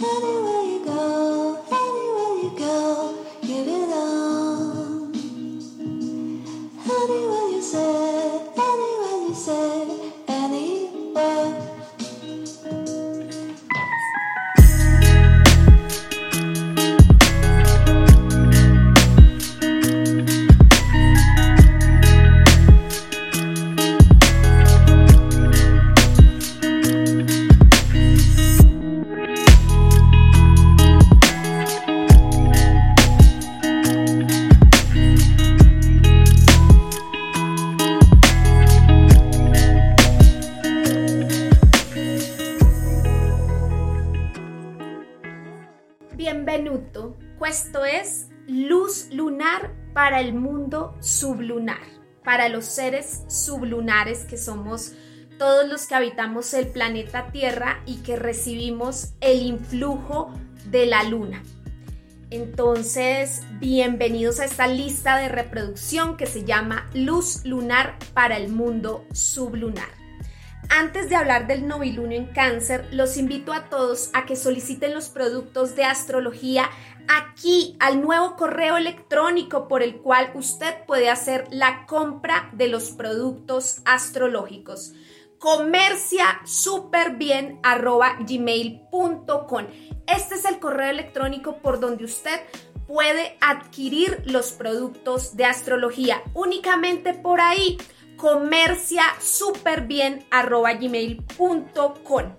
Hello. Seres sublunares que somos todos los que habitamos el planeta Tierra y que recibimos el influjo de la luna. Entonces, bienvenidos a esta lista de reproducción que se llama Luz Lunar para el Mundo Sublunar. Antes de hablar del novilunio en cáncer, los invito a todos a que soliciten los productos de astrología aquí al nuevo correo electrónico por el cual usted puede hacer la compra de los productos astrológicos. Comercia superbien arroba gmail.com. Este es el correo electrónico por donde usted puede adquirir los productos de astrología. Únicamente por ahí comercia superbien arroba gmail.com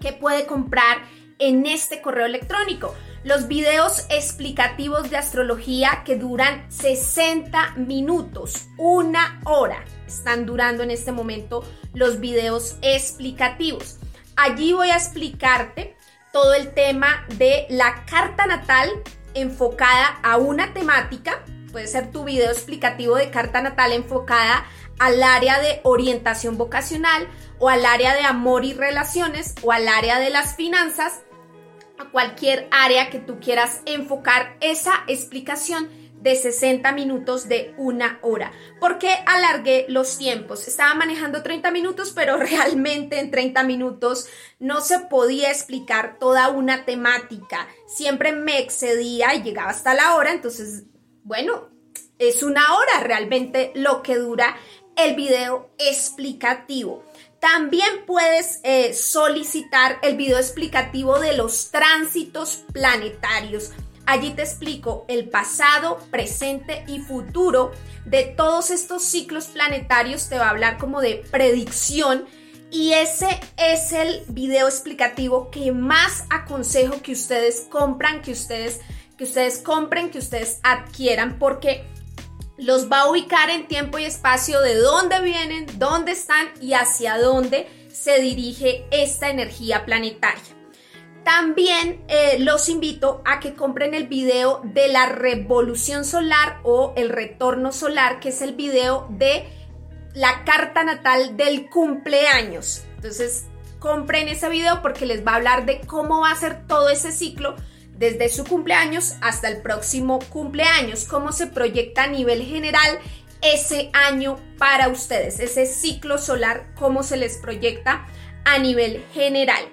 que puede comprar en este correo electrónico. Los videos explicativos de astrología que duran 60 minutos, una hora. Están durando en este momento los videos explicativos. Allí voy a explicarte todo el tema de la carta natal enfocada a una temática. Puede ser tu video explicativo de carta natal enfocada al área de orientación vocacional o al área de amor y relaciones o al área de las finanzas, cualquier área que tú quieras enfocar esa explicación de 60 minutos de una hora. ¿Por qué alargué los tiempos? Estaba manejando 30 minutos, pero realmente en 30 minutos no se podía explicar toda una temática. Siempre me excedía y llegaba hasta la hora, entonces, bueno, es una hora realmente lo que dura el video explicativo. También puedes eh, solicitar el video explicativo de los tránsitos planetarios. Allí te explico el pasado, presente y futuro de todos estos ciclos planetarios. Te va a hablar como de predicción. Y ese es el video explicativo que más aconsejo que ustedes compran, que ustedes, que ustedes compren, que ustedes adquieran, porque los va a ubicar en tiempo y espacio de dónde vienen, dónde están y hacia dónde se dirige esta energía planetaria. También eh, los invito a que compren el video de la revolución solar o el retorno solar, que es el video de la carta natal del cumpleaños. Entonces, compren ese video porque les va a hablar de cómo va a ser todo ese ciclo desde su cumpleaños hasta el próximo cumpleaños, cómo se proyecta a nivel general ese año para ustedes, ese ciclo solar, cómo se les proyecta a nivel general.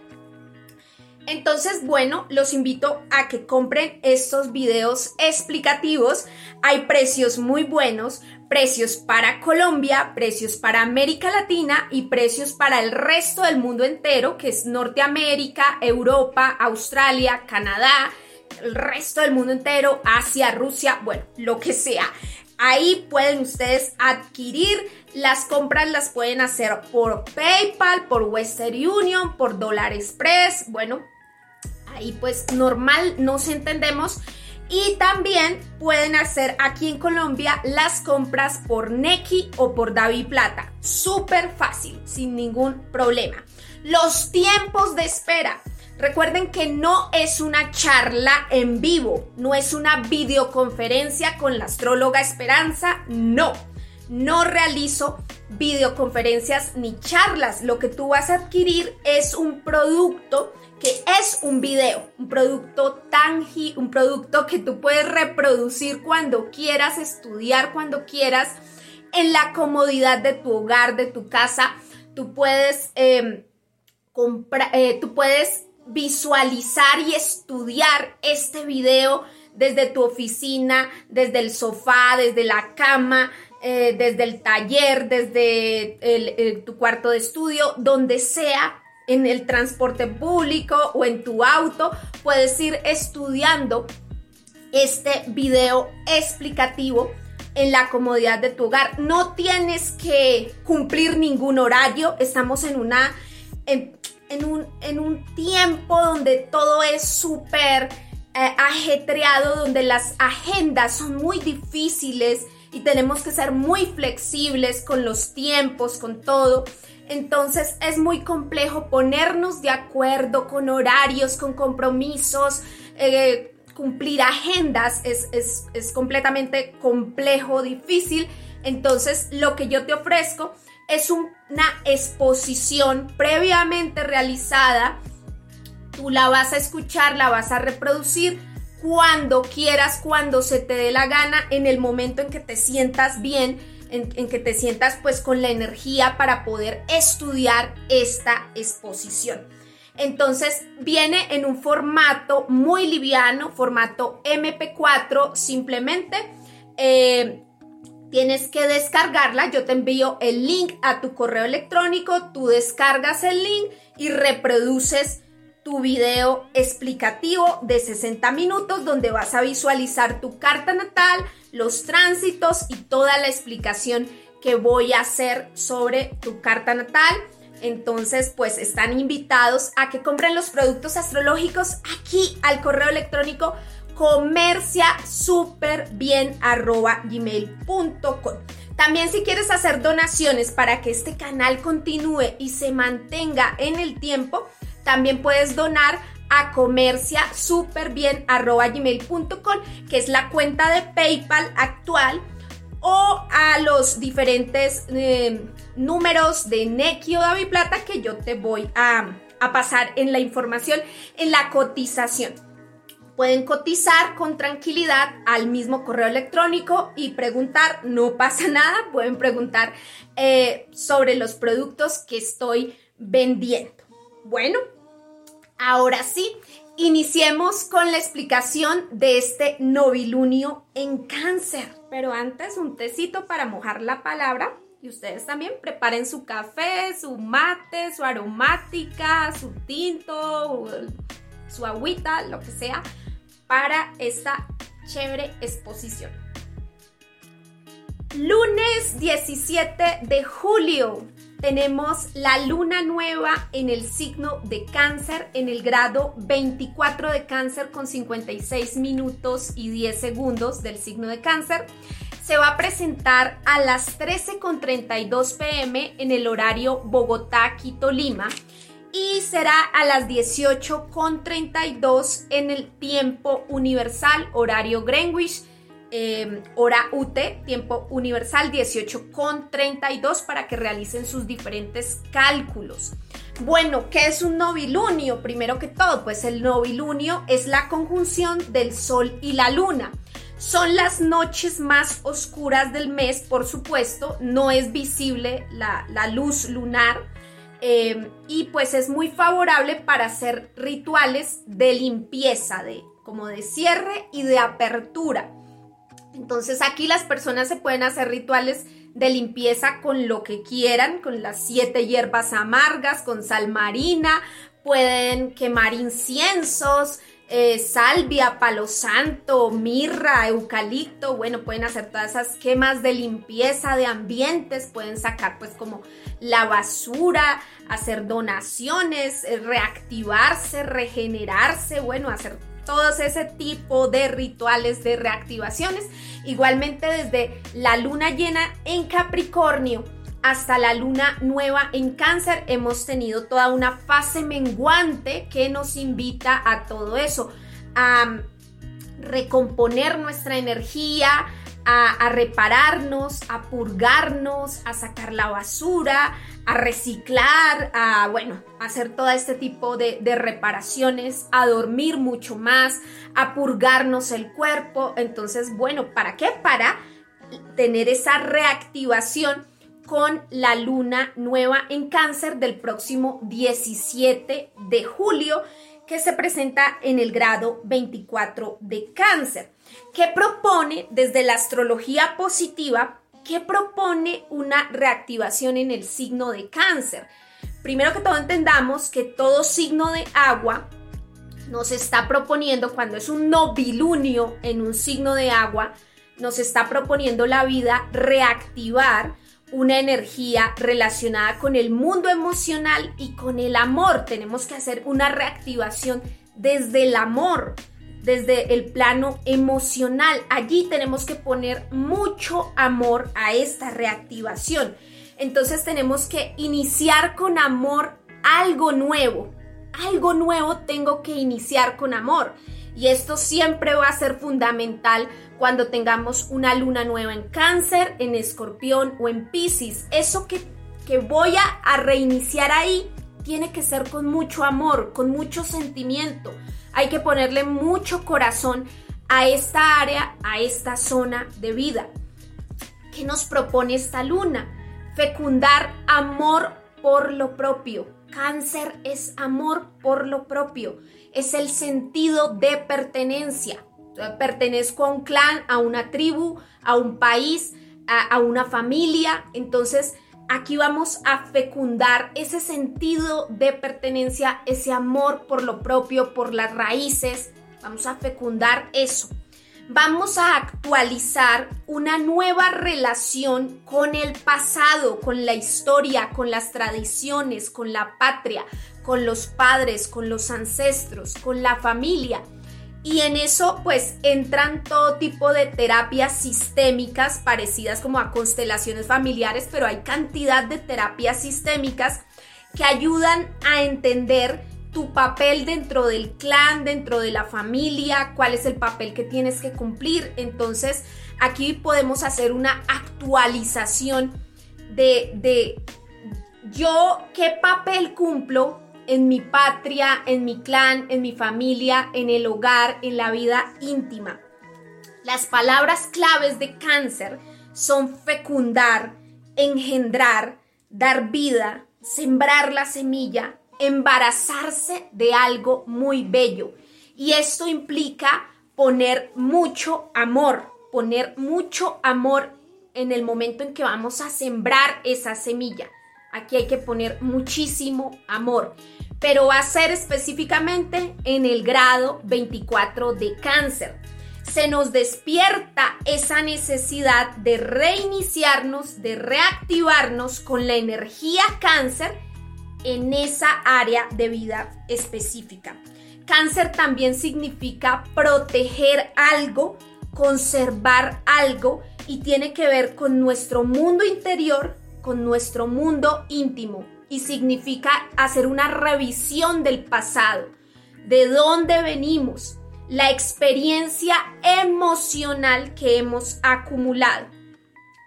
Entonces, bueno, los invito a que compren estos videos explicativos. Hay precios muy buenos, precios para Colombia, precios para América Latina y precios para el resto del mundo entero, que es Norteamérica, Europa, Australia, Canadá, el resto del mundo entero, Asia, Rusia, bueno, lo que sea. Ahí pueden ustedes adquirir las compras, las pueden hacer por PayPal, por Western Union, por Dollar Express. Bueno, ahí pues normal nos entendemos. Y también pueden hacer aquí en Colombia las compras por Neki o por David Plata. Súper fácil, sin ningún problema. Los tiempos de espera. Recuerden que no es una charla en vivo, no es una videoconferencia con la astróloga Esperanza, no. No realizo videoconferencias ni charlas. Lo que tú vas a adquirir es un producto que es un video, un producto tangible, un producto que tú puedes reproducir cuando quieras, estudiar cuando quieras, en la comodidad de tu hogar, de tu casa. Tú puedes, comprar, eh, tú puedes visualizar y estudiar este video desde tu oficina, desde el sofá, desde la cama, eh, desde el taller, desde tu cuarto de estudio, donde sea, en el transporte público o en tu auto, puedes ir estudiando este video explicativo en la comodidad de tu hogar. No tienes que cumplir ningún horario, estamos en una... En, un, en un tiempo donde todo es súper eh, ajetreado, donde las agendas son muy difíciles y tenemos que ser muy flexibles con los tiempos, con todo. Entonces es muy complejo ponernos de acuerdo con horarios, con compromisos, eh, cumplir agendas, es, es completamente complejo, difícil. Entonces lo que yo te ofrezco es una exposición previamente realizada. Tú la vas a escuchar, la vas a reproducir cuando quieras, cuando se te dé la gana, en el momento en que te sientas bien, en, que te sientas pues con la energía para poder estudiar esta exposición. Entonces viene en un formato muy liviano, formato MP4 simplemente. Eh, tienes que descargarla, yo te envío el link a tu correo electrónico, tú descargas el link y reproduces tu video explicativo de 60 minutos donde vas a visualizar tu carta natal, los tránsitos y toda la explicación que voy a hacer sobre tu carta natal. Entonces, pues están invitados a que compren los productos astrológicos aquí al correo electrónico comercia gmail.com. También si quieres hacer donaciones para que este canal continúe y se mantenga en el tiempo, también puedes donar a comercia que es la cuenta de PayPal actual, o a los diferentes eh, números de Nequi o Plata que yo te voy a, a pasar en la información, en la cotización. Pueden cotizar con tranquilidad al mismo correo electrónico y preguntar, no pasa nada, pueden preguntar eh, sobre los productos que estoy vendiendo. Bueno, ahora sí, iniciemos con la explicación de este novilunio en cáncer. Pero antes, un tecito para mojar la palabra. Y ustedes también preparen su café, su mate, su aromática, su tinto, su agüita, lo que sea, para esta chévere exposición. Lunes 17 de julio tenemos la luna nueva en el signo de cáncer, en el grado 24 de cáncer con 56 minutos y 10 segundos del signo de cáncer. Se va a presentar a las 13.32 pm en el horario Bogotá, Quito, Lima y será a las 18.32 en el tiempo universal, horario Greenwich Em, hora UT, tiempo universal 18,32 para que realicen sus diferentes cálculos. Bueno, ¿qué es un novilunio? Primero que todo, pues el novilunio es la conjunción del Sol y la Luna. Son las noches más oscuras del mes, por supuesto, no es visible la, luz lunar em, y pues es muy favorable para hacer rituales de limpieza, de, como de cierre y de apertura. Entonces aquí las personas se pueden hacer rituales de limpieza con lo que quieran, con las siete hierbas amargas, con sal marina, pueden quemar inciensos, eh, salvia, palo santo, mirra, eucalipto, bueno, pueden hacer todas esas quemas de limpieza de ambientes, pueden sacar pues como la basura, hacer donaciones, eh, reactivarse, regenerarse, bueno, hacer todos ese tipo de rituales de reactivaciones. Igualmente desde la luna llena en Capricornio hasta la luna nueva en cáncer hemos tenido toda una fase menguante que nos invita a todo eso, a recomponer nuestra energía, a, repararnos, a purgarnos, a sacar la basura, a reciclar, a, bueno, hacer todo este tipo de, de, reparaciones, a dormir mucho más, a purgarnos el cuerpo. Entonces, bueno, ¿para qué? Para tener esa reactivación con la luna nueva en cáncer del próximo 17 de julio que se presenta en el grado 24 de cáncer, que propone desde la astrología positiva, que propone una reactivación en el signo de cáncer. Primero que todo entendamos que todo signo de agua nos está proponiendo, cuando es un novilunio en un signo de agua, nos está proponiendo la vida reactivar una energía relacionada con el mundo emocional y con el amor. Tenemos que hacer una reactivación desde el amor, desde el plano emocional. Allí tenemos que poner mucho amor a esta reactivación. Entonces tenemos que iniciar con amor algo nuevo. Algo nuevo tengo que iniciar con amor. Y esto siempre va a ser fundamental cuando tengamos una luna nueva en cáncer, en escorpión o en piscis. Eso que, que voy a, a reiniciar ahí tiene que ser con mucho amor, con mucho sentimiento. Hay que ponerle mucho corazón a esta área, a esta zona de vida. ¿Qué nos propone esta luna? Fecundar amor por lo propio. Cáncer es amor por lo propio. Es el sentido de pertenencia. Pertenezco a un clan, a una tribu, a un país, a, a una familia. Entonces, aquí vamos a fecundar ese sentido de pertenencia, ese amor por lo propio, por las raíces. Vamos a fecundar eso. Vamos a actualizar una nueva relación con el pasado, con la historia, con las tradiciones, con la patria, con los padres, con los ancestros, con la familia. Y en eso pues entran todo tipo de terapias sistémicas parecidas como a constelaciones familiares, pero hay cantidad de terapias sistémicas que ayudan a entender tu papel dentro del clan, dentro de la familia, cuál es el papel que tienes que cumplir. Entonces aquí podemos hacer una actualización de, de yo qué papel cumplo en mi patria, en mi clan, en mi familia, en el hogar, en la vida íntima. Las palabras claves de cáncer son fecundar, engendrar, dar vida, sembrar la semilla, embarazarse de algo muy bello. Y esto implica poner mucho amor, poner mucho amor en el momento en que vamos a sembrar esa semilla. Aquí hay que poner muchísimo amor, pero va a ser específicamente en el grado 24 de cáncer. Se nos despierta esa necesidad de reiniciarnos, de reactivarnos con la energía cáncer en esa área de vida específica. Cáncer también significa proteger algo, conservar algo y tiene que ver con nuestro mundo interior con nuestro mundo íntimo y significa hacer una revisión del pasado, de dónde venimos, la experiencia emocional que hemos acumulado.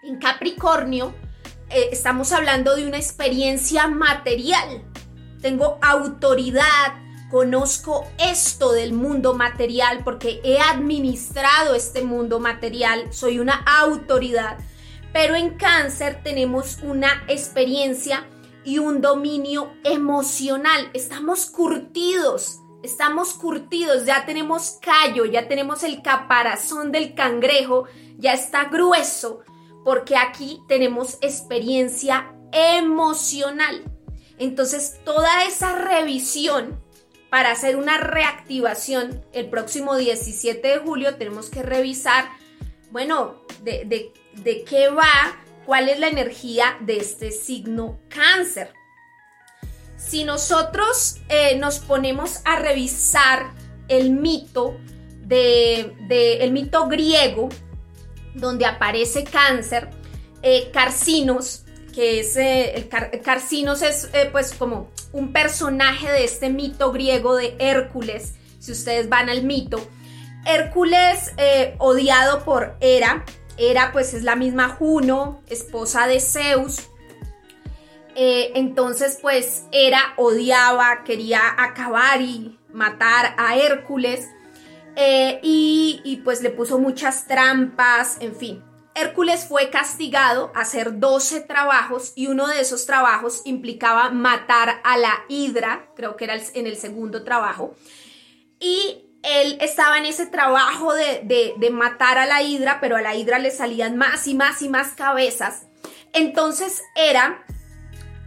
En Capricornio eh, estamos hablando de una experiencia material. Tengo autoridad, conozco esto del mundo material porque he administrado este mundo material, soy una autoridad pero en cáncer tenemos una experiencia y un dominio emocional. Estamos curtidos, estamos curtidos, ya tenemos callo, ya tenemos el caparazón del cangrejo, ya está grueso, porque aquí tenemos experiencia emocional. Entonces, toda esa revisión para hacer una reactivación el próximo 17 de julio tenemos que revisar, bueno, de, de de qué va, cuál es la energía de este signo cáncer. Si nosotros eh, nos ponemos a revisar el mito de, el mito griego, donde aparece cáncer, eh, Carcinos, que es eh, el Carcinos es pues como un personaje de este mito griego de Hércules, si ustedes van al mito. Hércules, odiado por Hera, era pues es la misma Juno, esposa de Zeus. Eh, entonces pues era odiaba, quería acabar y matar a Hércules. Eh, y, y, pues le puso muchas trampas, en fin. Hércules fue castigado a hacer 12 trabajos y uno de esos trabajos implicaba matar a la hidra, creo que era en el segundo trabajo. Y él estaba en ese trabajo de, de, matar a la hidra, pero a la hidra le salían más y más y más cabezas. Entonces era,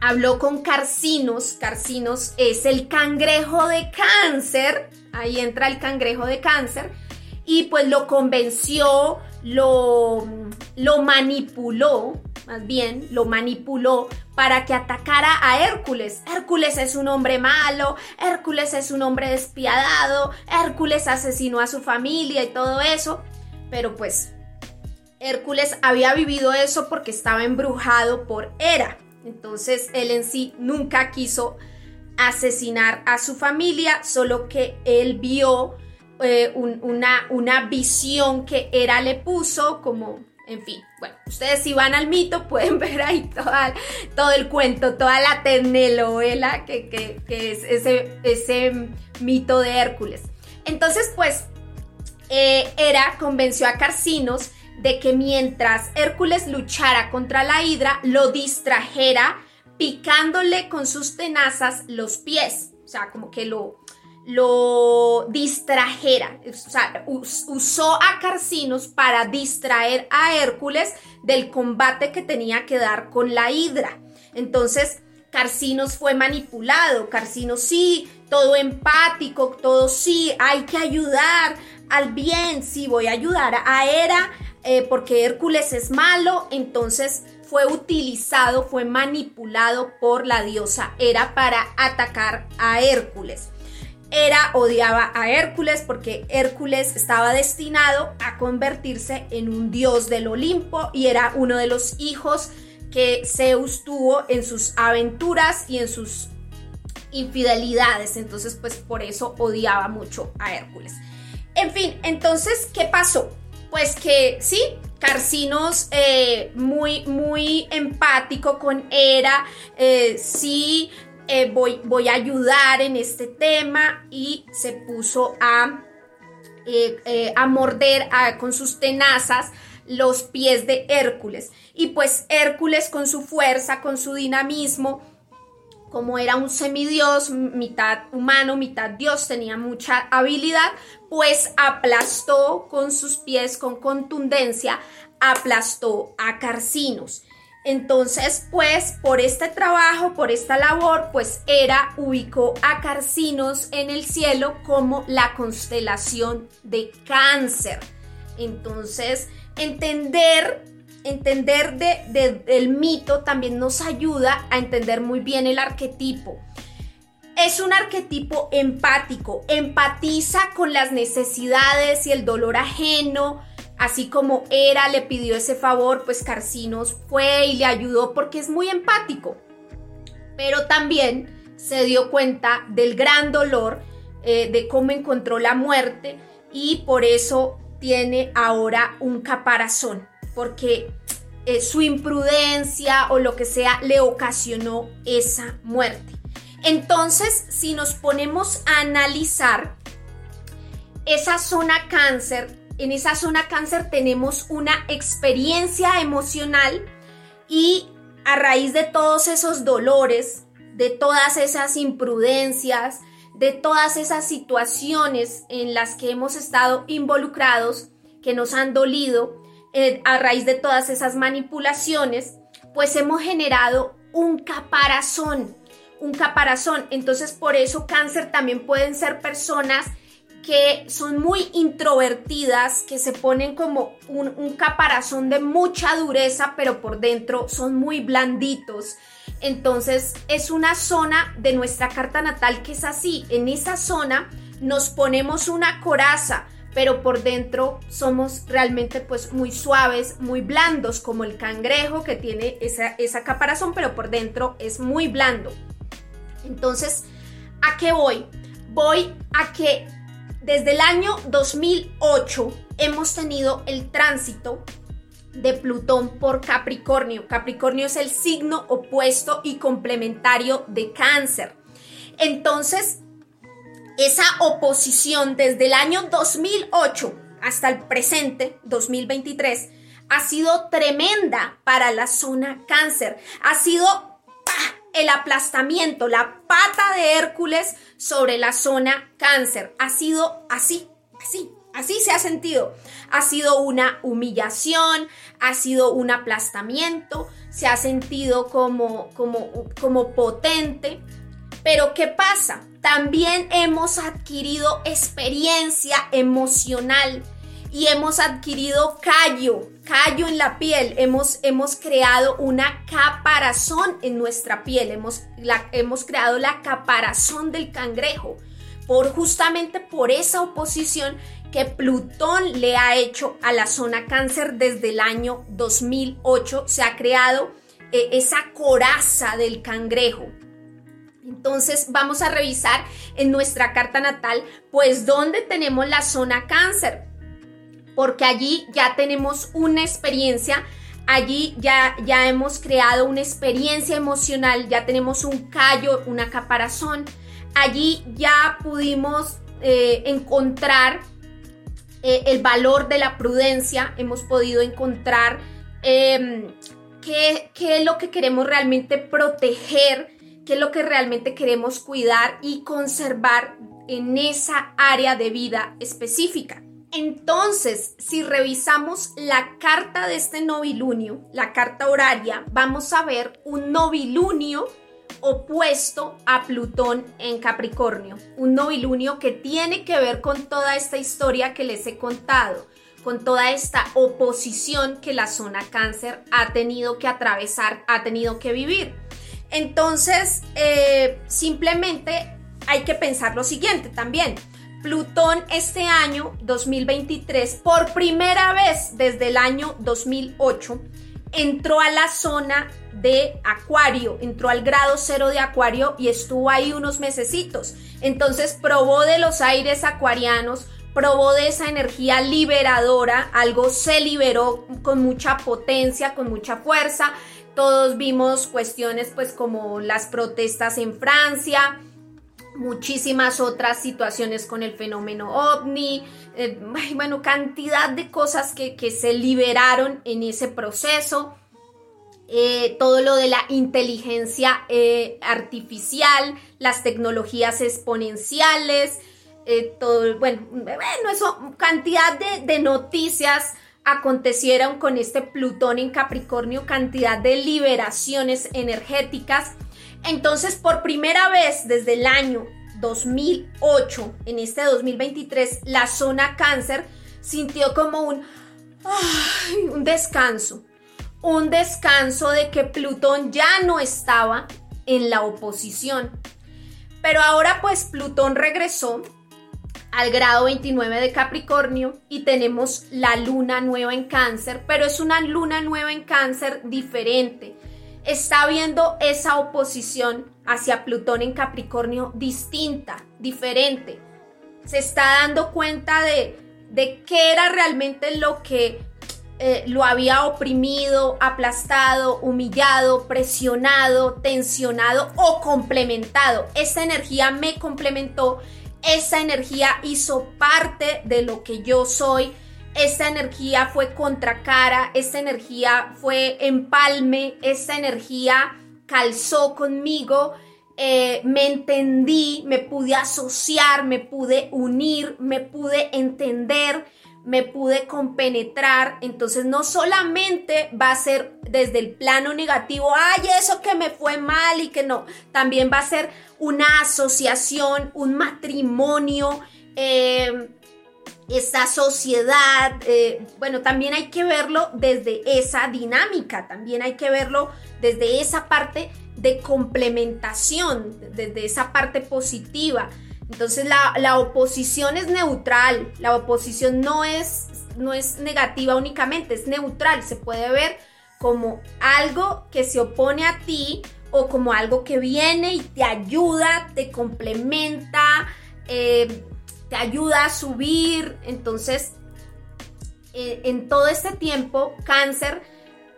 habló con Carcinos, Carcinos es el cangrejo de cáncer, ahí entra el cangrejo de cáncer, y pues lo convenció, lo, lo manipuló, más bien lo manipuló para que atacara a Hércules. Hércules es un hombre malo, Hércules es un hombre despiadado, Hércules asesinó a su familia y todo eso. Pero pues Hércules había vivido eso porque estaba embrujado por Hera. Entonces él en sí nunca quiso asesinar a su familia, solo que él vio eh, una, una visión que Hera le puso como en fin, bueno, ustedes si van al mito pueden ver ahí todo el cuento, toda la telenovela que, que, es ese, ese mito de Hércules. Entonces, pues, eh, Hera convenció a Carcinos de que mientras Hércules luchara contra la hidra, lo distrajera picándole con sus tenazas los pies. O sea, como que lo, lo distrajera, o sea, usó a Carcinos para distraer a Hércules del combate que tenía que dar con la hidra. Entonces, Carcinos fue manipulado, Carcinos sí, todo empático, todo sí, hay que ayudar al bien, sí, voy a ayudar a Hera eh, porque Hércules es malo, entonces fue utilizado, fue manipulado por la diosa Hera para atacar a Hércules. Hera odiaba a Hércules porque Hércules estaba destinado a convertirse en un dios del Olimpo y era uno de los hijos que Zeus tuvo en sus aventuras y en sus infidelidades. Entonces, pues por eso odiaba mucho a Hércules. En fin, entonces, ¿qué pasó? Pues que sí, Carcinos eh, muy, muy empático con Hera, eh, sí eh, voy, voy a ayudar en este tema y se puso a, eh, eh, a morder con sus tenazas los pies de Hércules. Y pues Hércules con su fuerza, con su dinamismo, como era un semidios, mitad humano, mitad dios, tenía mucha habilidad, pues aplastó con sus pies, con contundencia, aplastó a Carcinos. Entonces, pues, por este trabajo, por esta labor, pues Hera ubicó a Carcinos en el cielo como la constelación de cáncer. Entonces, entender, entender del mito también nos ayuda a entender muy bien el arquetipo. Es un arquetipo empático, empatiza con las necesidades y el dolor ajeno, Así como Hera le pidió ese favor, pues Carcinos fue y le ayudó porque es muy empático. Pero también se dio cuenta del gran dolor eh, de cómo encontró la muerte y por eso tiene ahora un caparazón, porque eh, su imprudencia o lo que sea le ocasionó esa muerte. Entonces, si nos ponemos a analizar esa zona cáncer en esa zona cáncer tenemos una experiencia emocional y a raíz de todos esos dolores, de todas esas imprudencias, de todas esas situaciones en las que hemos estado involucrados, que nos han dolido, eh, a raíz de todas esas manipulaciones, pues hemos generado un caparazón, un caparazón. Entonces por eso cáncer también pueden ser personas que son muy introvertidas, que se ponen como un, caparazón de mucha dureza, pero por dentro son muy blanditos. Entonces es una zona de nuestra carta natal que es así. En esa zona nos ponemos una coraza, pero por dentro somos realmente pues muy suaves, muy blandos, como el cangrejo que tiene esa, esa caparazón, pero por dentro es muy blando. Entonces, ¿a qué voy? Voy a que desde el año 2008 hemos tenido el tránsito de Plutón por Capricornio. Capricornio es el signo opuesto y complementario de cáncer. Entonces, esa oposición desde el año 2008 hasta el presente, 2023, ha sido tremenda para la zona cáncer. Ha sido el aplastamiento, la pata de Hércules sobre la zona cáncer. Ha sido así, así, así se ha sentido. Ha sido una humillación, ha sido un aplastamiento, se ha sentido como, como, como potente. Pero ¿qué pasa? También hemos adquirido experiencia emocional y hemos adquirido callo, callo en la piel, hemos, hemos creado una caparazón en nuestra piel, hemos, la, hemos creado la caparazón del cangrejo, por justamente por esa oposición que Plutón le ha hecho a la zona cáncer desde el año 2008, se ha creado eh, esa coraza del cangrejo. Entonces vamos a revisar en nuestra carta natal, pues dónde tenemos la zona cáncer porque allí ya tenemos una experiencia, allí ya, ya hemos creado una experiencia emocional, ya tenemos un callo, una caparazón, allí ya pudimos eh, encontrar eh, el valor de la prudencia, hemos podido encontrar em, qué, qué es lo que queremos realmente proteger, qué es lo que realmente queremos cuidar y conservar en esa área de vida específica. Entonces, si revisamos la carta de este novilunio, la carta horaria, vamos a ver un novilunio opuesto a Plutón en Capricornio. Un novilunio que tiene que ver con toda esta historia que les he contado, con toda esta oposición que la zona cáncer ha tenido que atravesar, ha tenido que vivir. Entonces, eh, simplemente hay que pensar lo siguiente también. Plutón este año 2023, por primera vez desde el año 2008, entró a la zona de Acuario, entró al grado cero de Acuario y estuvo ahí unos mesecitos. Entonces probó de los aires acuarianos, probó de esa energía liberadora, algo se liberó con mucha potencia, con mucha fuerza. Todos vimos cuestiones pues como las protestas en Francia, muchísimas otras situaciones con el fenómeno ovni, eh, bueno, cantidad de cosas que, se liberaron en ese proceso. Eh, todo lo de la inteligencia eh, artificial, las tecnologías exponenciales, todo, bueno, bueno, eso, cantidad de, de noticias acontecieron con este Plutón en Capricornio, cantidad de liberaciones energéticas entonces, por primera vez desde el año 2008, en este 2023, la zona cáncer sintió como un, un descanso, un descanso de que Plutón ya no estaba en la oposición. Pero ahora pues Plutón regresó al grado 29 de Capricornio y tenemos la luna nueva en cáncer, pero es una luna nueva en cáncer diferente está viendo esa oposición hacia Plutón en Capricornio distinta, diferente. Se está dando cuenta de, de qué era realmente lo que eh, lo había oprimido, aplastado, humillado, presionado, tensionado o complementado. Esa energía me complementó, esa energía hizo parte de lo que yo soy esta energía fue contracara, esta energía fue empalme, esta energía calzó conmigo, eh, me entendí, me pude asociar, me pude unir, me pude entender, me pude compenetrar. Entonces no solamente va a ser desde el plano negativo, ay, eso que me fue mal y que no, también va a ser una asociación, un matrimonio. Eh, esa sociedad, eh, bueno, también hay que verlo desde esa dinámica, también hay que verlo desde esa parte de complementación, desde esa parte positiva. Entonces la, oposición es neutral, la oposición no es, no es negativa únicamente, es neutral, se puede ver como algo que se opone a ti o como algo que viene y te ayuda, te complementa, eh, te ayuda a subir. Entonces, eh, en todo este tiempo, cáncer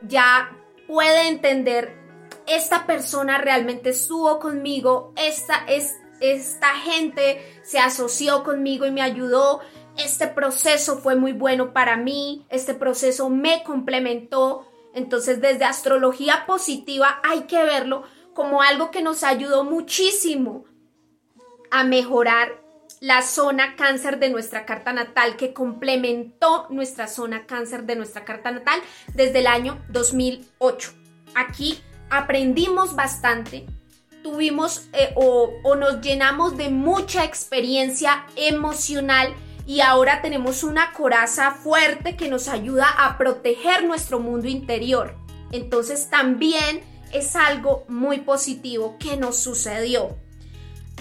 ya puede entender, esta persona realmente estuvo conmigo, esta es esta gente se asoció conmigo y me ayudó. Este proceso fue muy bueno para mí, este proceso me complementó. Entonces desde astrología positiva hay que verlo como algo que nos ayudó muchísimo a mejorar la zona cáncer de nuestra carta natal, que complementó nuestra zona cáncer de nuestra carta natal desde el año 2008. Aquí aprendimos bastante, tuvimos eh, o, o nos llenamos de mucha experiencia emocional y ahora tenemos una coraza fuerte que nos ayuda a proteger nuestro mundo interior. Entonces también es algo muy positivo que nos sucedió.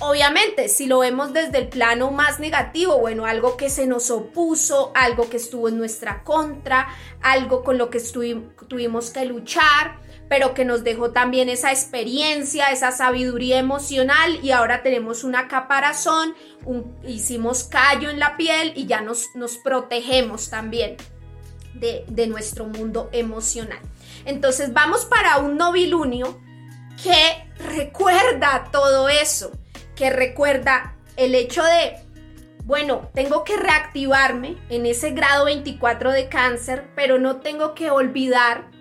Obviamente, si lo vemos desde el plano más negativo, bueno, algo que se nos opuso, algo que estuvo en nuestra contra, algo con lo que tuvimos que luchar, pero que nos dejó también esa experiencia, esa sabiduría emocional y ahora tenemos una caparazón, hicimos callo en la piel y ya nos, nos protegemos también de, de nuestro mundo emocional. Entonces vamos para un novilunio que recuerda todo eso que recuerda el hecho de, bueno, tengo que reactivarme en ese grado 24 de cáncer, pero no tengo que olvidar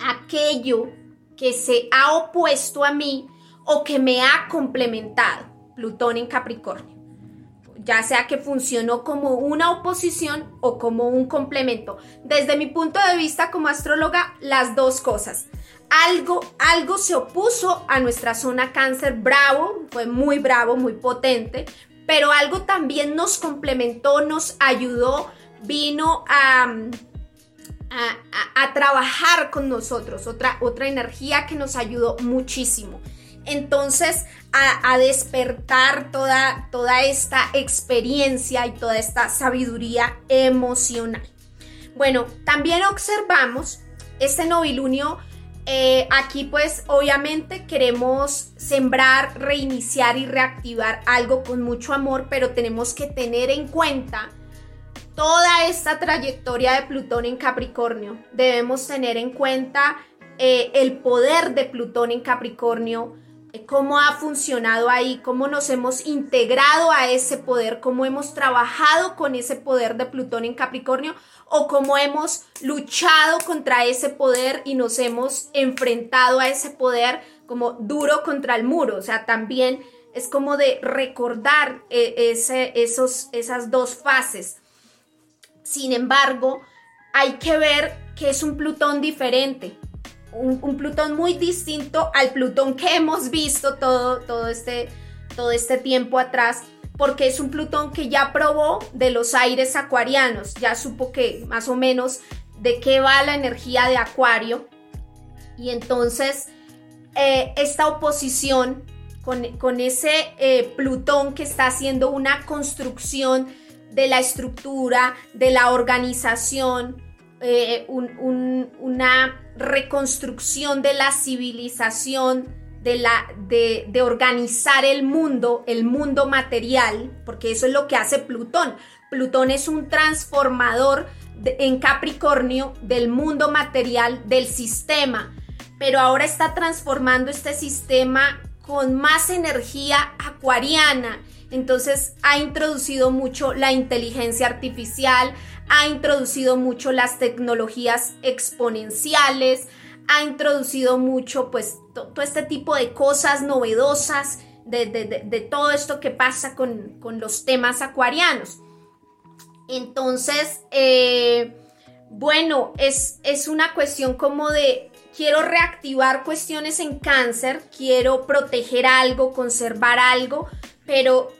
aquello que se ha opuesto a mí o que me ha complementado. Plutón en Capricornio. Ya sea que funcionó como una oposición o como un complemento. Desde mi punto de vista como astróloga, las dos cosas algo, algo se opuso a nuestra zona cáncer bravo, fue muy bravo, muy potente, pero algo también nos complementó, nos ayudó, vino a, a, trabajar con nosotros, otra, otra energía que nos ayudó muchísimo. Entonces, a, despertar toda, toda esta experiencia y toda esta sabiduría emocional. Bueno, también observamos este novilunio eh, aquí pues obviamente queremos sembrar, reiniciar y reactivar algo con mucho amor, pero tenemos que tener en cuenta toda esta trayectoria de Plutón en Capricornio. Debemos tener en cuenta eh, el poder de Plutón en Capricornio, cómo ha funcionado ahí, cómo nos hemos integrado a ese poder, cómo hemos trabajado con ese poder de Plutón en Capricornio o cómo hemos luchado contra ese poder y nos hemos enfrentado a ese poder como duro contra el muro. O sea, también es como de recordar eh, ese, esos, esas dos fases. Sin embargo, hay que ver que es un Plutón diferente un, Plutón muy distinto al Plutón que hemos visto todo, todo, este, todo este tiempo atrás, porque es un Plutón que ya probó de los aires acuarianos, ya supo que más o menos de qué va la energía de Acuario. Y entonces eh, esta oposición con, ese eh, Plutón que está haciendo una construcción de la estructura, de la organización, eh, una reconstrucción de la civilización, de, la, de, organizar el mundo, el mundo material, porque eso es lo que hace Plutón. Plutón es un transformador en Capricornio del mundo material, del sistema, pero ahora está transformando este sistema con más energía acuariana. Entonces ha introducido mucho la inteligencia artificial, ha introducido mucho las tecnologías exponenciales, ha introducido mucho pues todo este tipo de cosas novedosas de, todo esto que pasa con, los temas acuarianos. Entonces, eh, bueno, es, es una cuestión como de quiero reactivar cuestiones en cáncer, quiero proteger algo, conservar algo, pero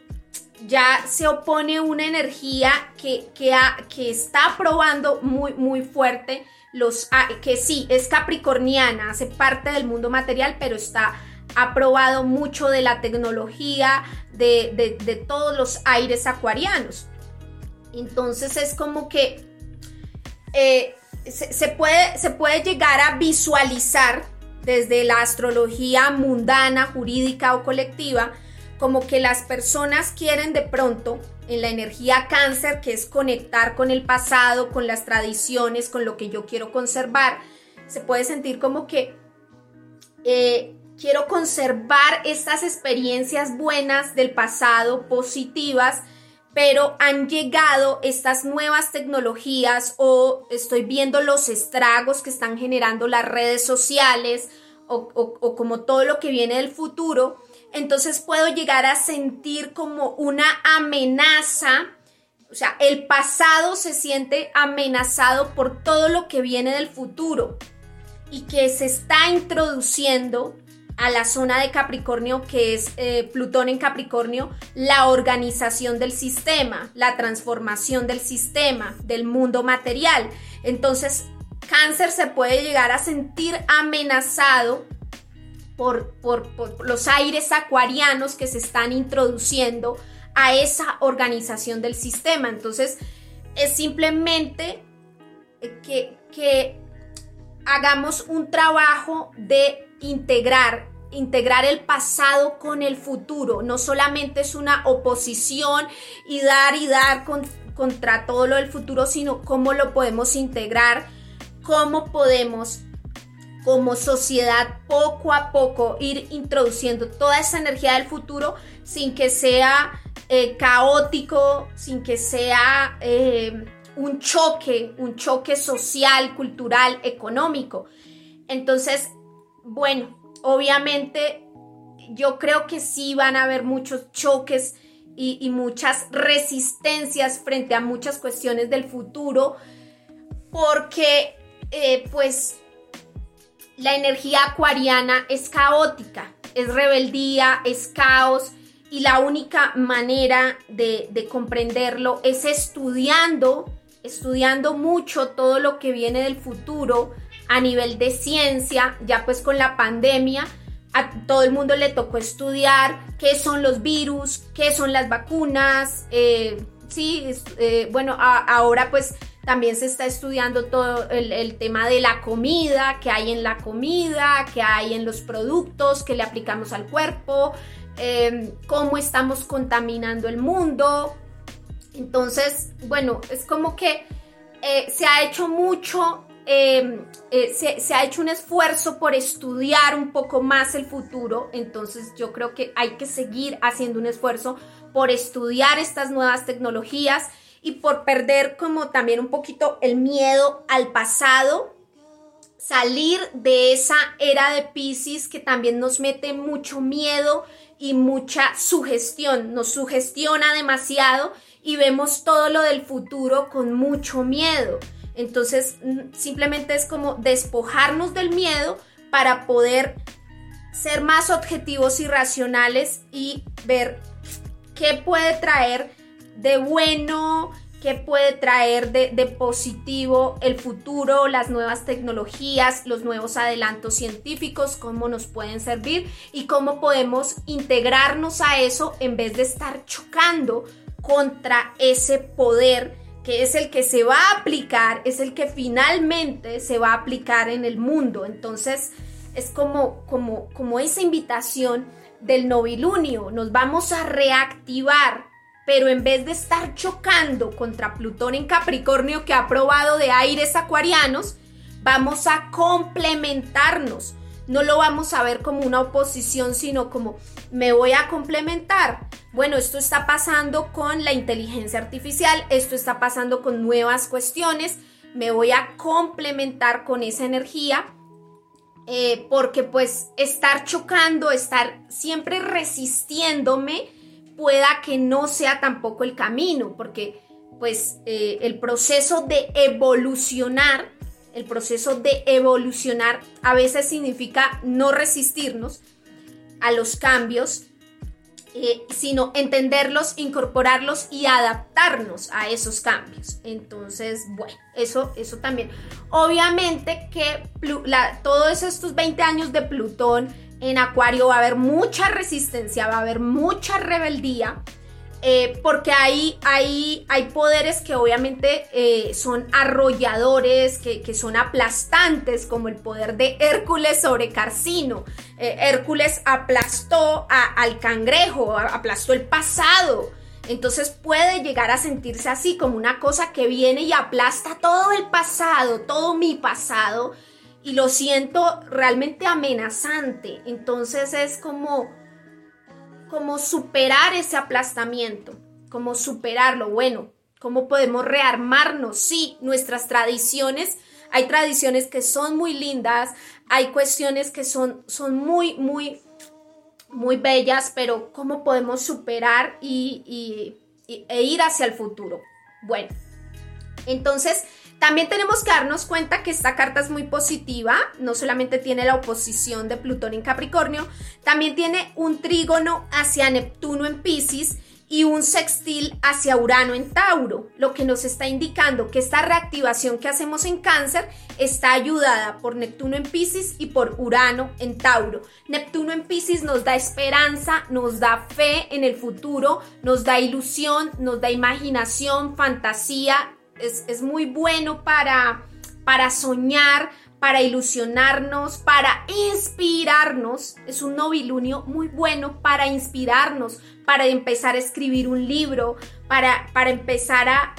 ya se opone una energía que, que, está probando muy, muy fuerte los, ah, que sí, es capricorniana, hace parte del mundo material, pero está ha probado mucho de la tecnología, de, todos los aires acuarianos. Entonces es como que eh, se, puede, se puede llegar a visualizar desde la astrología mundana, jurídica o colectiva, como que las personas quieren de pronto en la energía cáncer, que es conectar con el pasado, con las tradiciones, con lo que yo quiero conservar, se puede sentir como que eh, quiero conservar estas experiencias buenas del pasado, positivas, pero han llegado estas nuevas tecnologías o estoy viendo los estragos que están generando las redes sociales o, como todo lo que viene del futuro, entonces puedo llegar a sentir como una amenaza, o sea, el pasado se siente amenazado por todo lo que viene del futuro y que se está introduciendo a la zona de Capricornio, que es eh, Plutón en Capricornio, la organización del sistema, la transformación del sistema, del mundo material. Entonces, cáncer se puede llegar a sentir amenazado por, por, los aires acuarianos que se están introduciendo a esa organización del sistema. Entonces, es simplemente que, que hagamos un trabajo de integrar integrar el pasado con el futuro. No solamente es una oposición y dar y dar contra todo lo del futuro, sino cómo lo podemos integrar, cómo podemos como sociedad poco a poco ir introduciendo toda esa energía del futuro sin que sea eh, caótico, sin que sea eh, un choque, un choque social, cultural, económico. Entonces, bueno, obviamente yo creo que sí van a haber muchos choques y, muchas resistencias frente a muchas cuestiones del futuro, porque eh, pues la energía acuariana es caótica, es rebeldía, es caos y la única manera de, de comprenderlo es estudiando, estudiando mucho todo lo que viene del futuro, a nivel de ciencia, ya pues con la pandemia, a todo el mundo le tocó estudiar qué son los virus, qué son las vacunas, eh, sí, eh, bueno, ahora pues también se está estudiando todo el, tema de la comida, qué hay en la comida, qué hay en los productos que le aplicamos al cuerpo, em, cómo estamos contaminando el mundo. Entonces, bueno, es como que eh, se ha hecho mucho Em, eh, se, ha hecho un esfuerzo por estudiar un poco más el futuro, entonces yo creo que hay que seguir haciendo un esfuerzo por estudiar estas nuevas tecnologías y por perder como también un poquito el miedo al pasado, salir de esa era de Pisces que también nos mete mucho miedo y mucha sugestión, nos sugestiona demasiado y vemos todo lo del futuro con mucho miedo. Entonces, simplemente es como despojarnos del miedo para poder ser más objetivos y racionales y ver qué puede traer de bueno, qué puede traer de, positivo el futuro, las nuevas tecnologías, los nuevos adelantos científicos, cómo nos pueden servir y cómo podemos integrarnos a eso en vez de estar chocando contra ese poder que es el que se va a aplicar, es el que finalmente se va a aplicar en el mundo. Entonces, es como, como, como esa invitación del novilunio, nos vamos a reactivar, pero en vez de estar chocando contra Plutón en Capricornio que ha probado de aires acuarianos, vamos a complementarnos. No lo vamos a ver como una oposición, sino como me voy a complementar. Bueno, esto está pasando con la inteligencia artificial, esto está pasando con nuevas cuestiones, me voy a complementar con esa energía. Eh, porque pues estar chocando, estar siempre resistiéndome, pueda que no sea tampoco el camino, porque pues eh, el proceso de evolucionar, el proceso de evolucionar a veces significa no resistirnos, a los cambios, eh, sino entenderlos, incorporarlos y adaptarnos a esos cambios. Entonces, bueno, eso, eso también. Obviamente que todos estos 20 años de Plutón en Acuario va a haber mucha resistencia, va a haber mucha rebeldía, eh, porque ahí hay, hay, poderes que obviamente eh, son arrolladores, que, son aplastantes, como el poder de Hércules sobre Carcino. Eh, Hércules aplastó al cangrejo, aplastó el pasado. Entonces puede llegar a sentirse así como una cosa que viene y aplasta todo el pasado, todo mi pasado. y lo siento realmente amenazante. Entonces es como, como superar ese aplastamiento, como superarlo. Bueno, ¿cómo podemos rearmarnos? Sí, nuestras tradiciones, hay tradiciones que son muy lindas, hay cuestiones que son, son muy, muy, muy bellas, pero ¿cómo podemos superar y, e ir hacia el futuro? Bueno, entonces también tenemos que darnos cuenta que esta carta es muy positiva, no solamente tiene la oposición de Plutón en Capricornio, también tiene un trígono hacia Neptuno en Pisces y un sextil hacia Urano en Tauro, lo que nos está indicando que esta reactivación que hacemos en Cáncer está ayudada por Neptuno en Pisces y por Urano en Tauro. Neptuno en Pisces nos da esperanza, nos da fe en el futuro, nos da ilusión, nos da imaginación, fantasía, es, muy bueno para, para soñar, para ilusionarnos, para inspirarnos. Es un novilunio muy bueno para inspirarnos, para empezar a escribir un libro, para, para empezar a,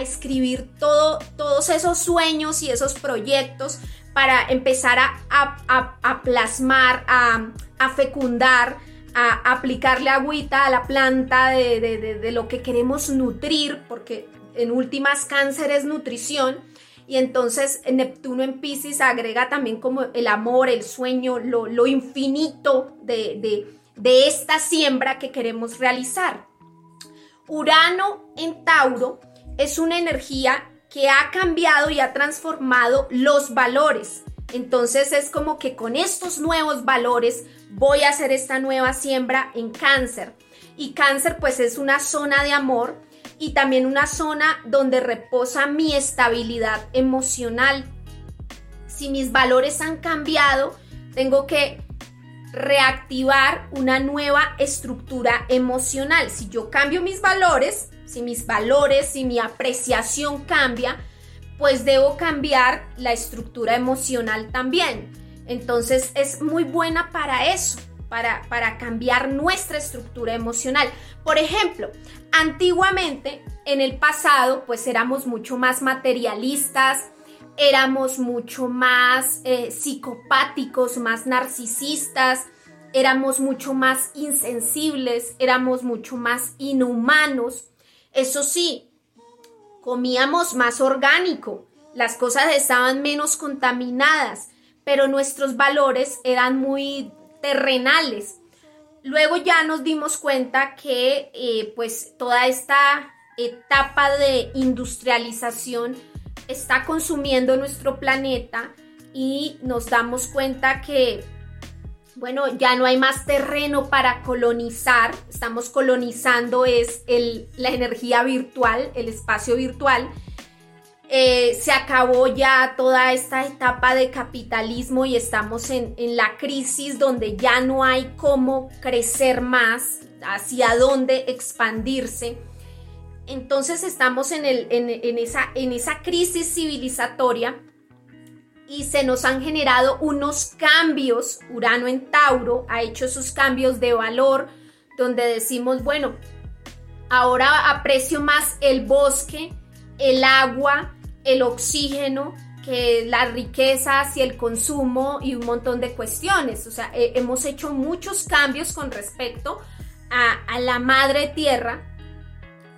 escribir todo, todos esos sueños y esos proyectos, para empezar a, plasmar, a, fecundar, a aplicarle agüita a la planta de, de lo que queremos nutrir, porque en últimas cáncer es nutrición. Y entonces Neptuno en Pisces agrega también como el amor, el sueño, lo, infinito de, de esta siembra que queremos realizar. Urano en Tauro es una energía que ha cambiado y ha transformado los valores. Entonces es como que con estos nuevos valores voy a hacer esta nueva siembra en cáncer. Y cáncer pues es una zona de amor y también una zona donde reposa mi estabilidad emocional. Si mis valores han cambiado, tengo que reactivar una nueva estructura emocional. Si yo cambio mis valores, si mis valores, si mi apreciación cambia, pues debo cambiar la estructura emocional también. Entonces es muy buena para eso para, cambiar nuestra estructura emocional. Por ejemplo, antiguamente, en el pasado, pues éramos mucho más materialistas, éramos mucho más eh, psicopáticos, más narcisistas, éramos mucho más insensibles, éramos mucho más inhumanos. Eso sí, comíamos más orgánico, las cosas estaban menos contaminadas, pero nuestros valores eran muy terrenales. Luego ya nos dimos cuenta que eh, pues toda esta etapa de industrialización está consumiendo nuestro planeta y nos damos cuenta que bueno, ya no hay más terreno para colonizar, estamos colonizando es el, la energía virtual, el espacio virtual eh, se acabó ya toda esta etapa de capitalismo y estamos en, la crisis donde ya no hay cómo crecer más, hacia dónde expandirse. Entonces estamos en, esa, en esa crisis civilizatoria y se nos han generado unos cambios. Urano en Tauro ha hecho esos cambios de valor donde decimos, bueno, ahora aprecio más el bosque, el agua, el oxígeno, que las riquezas y el consumo y un montón de cuestiones. O sea, hemos hecho muchos cambios con respecto a, la madre tierra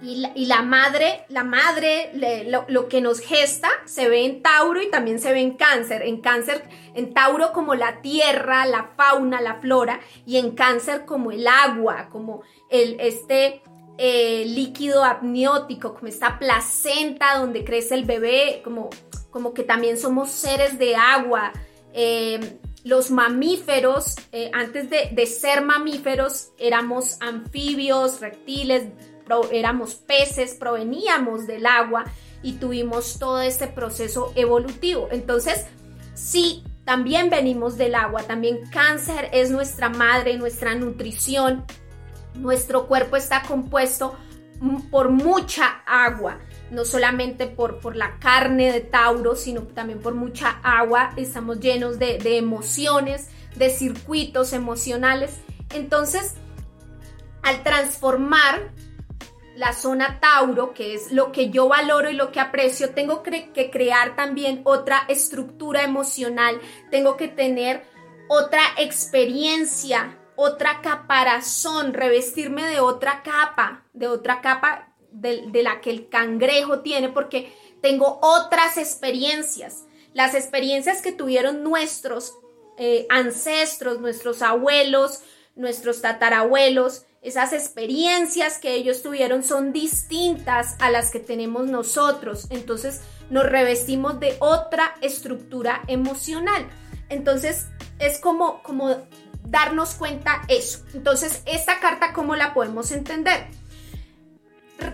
y la, madre, la madre, lo, lo, que nos gesta se ve en Tauro y también se ve en Cáncer. En Cáncer, en Tauro como la tierra, la fauna, la flora y en Cáncer como el agua, como el, este, eh, líquido amniótico, como esta placenta donde crece el bebé, como, como que también somos seres de agua. Eh, los mamíferos, eh, antes de, ser mamíferos, éramos anfibios, reptiles, éramos peces, proveníamos del agua y tuvimos todo este proceso evolutivo. Entonces, sí, también venimos del agua, también cáncer es nuestra madre, nuestra nutrición, nuestro cuerpo está compuesto por mucha agua, no solamente por, por la carne de Tauro, sino también por mucha agua. Estamos llenos de, emociones, de circuitos emocionales. Entonces, al transformar la zona Tauro, que es lo que yo valoro y lo que aprecio, tengo que crear también otra estructura emocional, tengo que tener otra experiencia, otra caparazón, revestirme de otra capa, de otra capa de, la que el cangrejo tiene, porque tengo otras experiencias, las experiencias que tuvieron nuestros eh, ancestros, nuestros abuelos, nuestros tatarabuelos, esas experiencias que ellos tuvieron son distintas a las que tenemos nosotros. Entonces nos revestimos de otra estructura emocional. Entonces es como, como darnos cuenta eso. Entonces, esta carta, ¿cómo la podemos entender?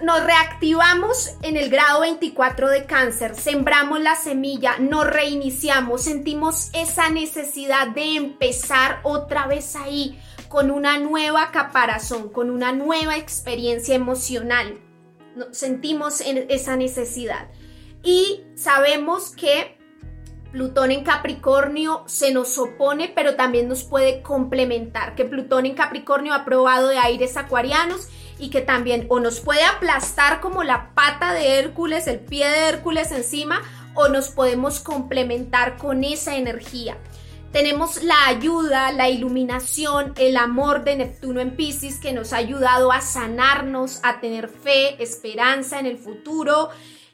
Nos reactivamos en el grado 24 de cáncer, sembramos la semilla, nos reiniciamos, sentimos esa necesidad de empezar otra vez ahí, con una nueva caparazón, con una nueva experiencia emocional. Sentimos esa necesidad. Y sabemos que Plutón en Capricornio se nos opone, pero también nos puede complementar, que Plutón en Capricornio ha probado de aires acuarianos y que también o nos puede aplastar como la pata de Hércules, el pie de Hércules encima, o nos podemos complementar con esa energía. Tenemos la ayuda, la iluminación, el amor de Neptuno en Pisces que nos ha ayudado a sanarnos, a tener fe, esperanza en el futuro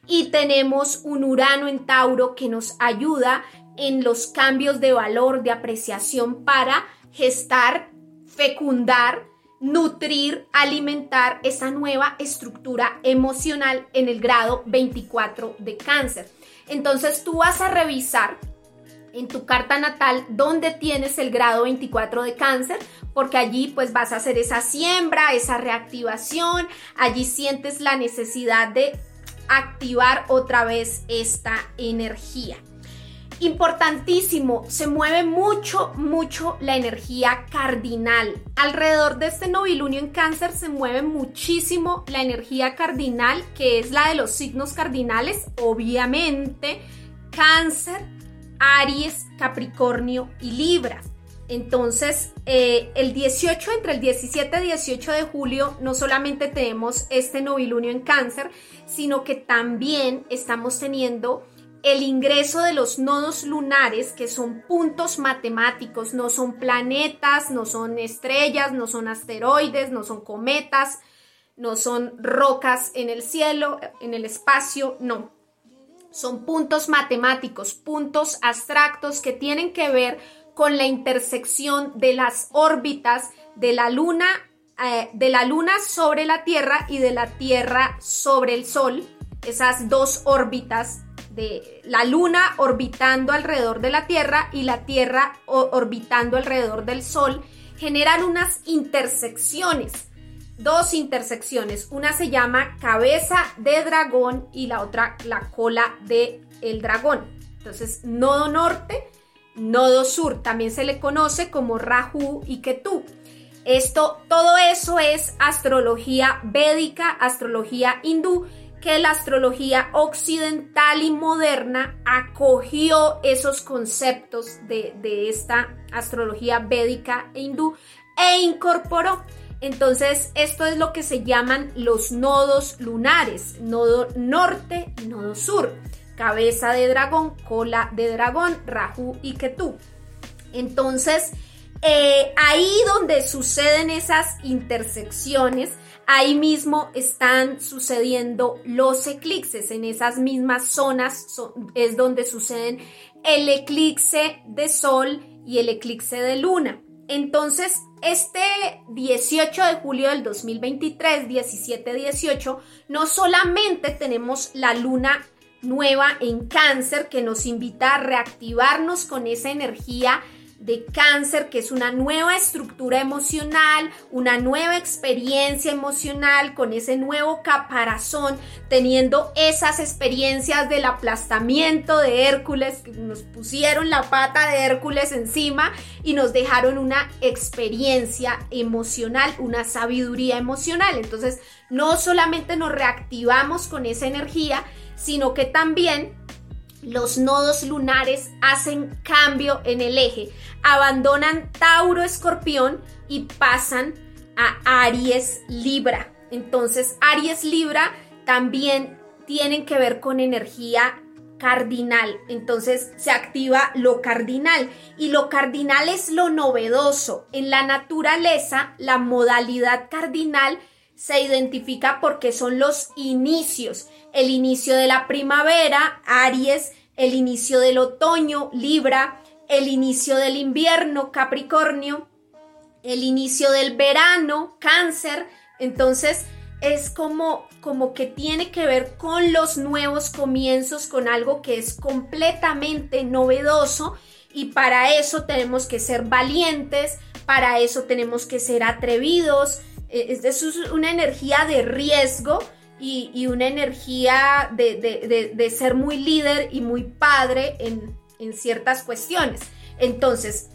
y tenemos un Urano en Tauro que nos ayuda en los cambios de valor, de apreciación para gestar, fecundar, nutrir, alimentar esa nueva estructura emocional en el grado 24 de cáncer. Entonces tú vas a revisar en tu carta natal dónde tienes el grado 24 de cáncer, porque allí pues vas a hacer esa siembra, esa reactivación, allí sientes la necesidad de activar otra vez esta energía. Importantísimo, se mueve mucho, mucho la energía cardinal. Alrededor de este novilunio en cáncer se mueve muchísimo la energía cardinal, que es la de los signos cardinales, obviamente, cáncer, Aries, Capricornio y Libra. Entonces, eh, el 18, entre el 17 y 18 de julio, no solamente tenemos este novilunio en cáncer, sino que también estamos teniendo el ingreso de los nodos lunares, que son puntos matemáticos, no son planetas, no son estrellas, no son asteroides, no son cometas, no son rocas en el cielo, en el espacio, no. Son puntos matemáticos, puntos abstractos que tienen que ver con la intersección de las órbitas de la luna eh, de la luna sobre la Tierra y de la Tierra sobre el Sol, esas dos órbitas de la luna orbitando alrededor de la Tierra y la Tierra orbitando alrededor del Sol, generan unas intersecciones, dos intersecciones, una se llama cabeza de dragón y la otra la cola de el dragón. Entonces, nodo norte Nodo sur también se le conoce como Rahu y Ketu. Esto, todo eso es astrología védica, astrología hindú, que la astrología occidental y moderna acogió esos conceptos de, de esta astrología védica e hindú e incorporó. Entonces, esto es lo que se llaman los nodos lunares, nodo norte, nodo sur cabeza de dragón, cola de dragón, Rahu y Ketu. Entonces, eh, ahí donde suceden esas intersecciones, ahí mismo están sucediendo los eclipses, en esas mismas zonas es donde suceden el eclipse de sol y el eclipse de luna. Entonces, este 18 de julio del 2023, 17-18, no solamente tenemos la luna nueva en cáncer que nos invita a reactivarnos con esa energía de cáncer, que es una nueva estructura emocional, una nueva experiencia emocional con ese nuevo caparazón, teniendo esas experiencias del aplastamiento de Hércules, que nos pusieron la pata de Hércules encima y nos dejaron una experiencia emocional, una sabiduría emocional. Entonces, no solamente nos reactivamos con esa energía, sino que también los nodos lunares hacen cambio en el eje, abandonan Tauro Escorpión y pasan a Aries Libra. Entonces, Aries Libra también tienen que ver con energía cardinal. Entonces se activa lo cardinal y lo cardinal es lo novedoso. En la naturaleza, la modalidad cardinal se identifica porque son los inicios. El inicio de la primavera, Aries, el inicio del otoño, Libra, el inicio del invierno, Capricornio, el inicio del verano, Cáncer. Entonces, es como, como que tiene que ver con los nuevos comienzos, con algo que es completamente novedoso y para eso tenemos que ser valientes, para eso tenemos que ser atrevidos. E, es, una energía de riesgo y, una energía de, ser muy líder y muy padre en, en ciertas cuestiones. Entonces,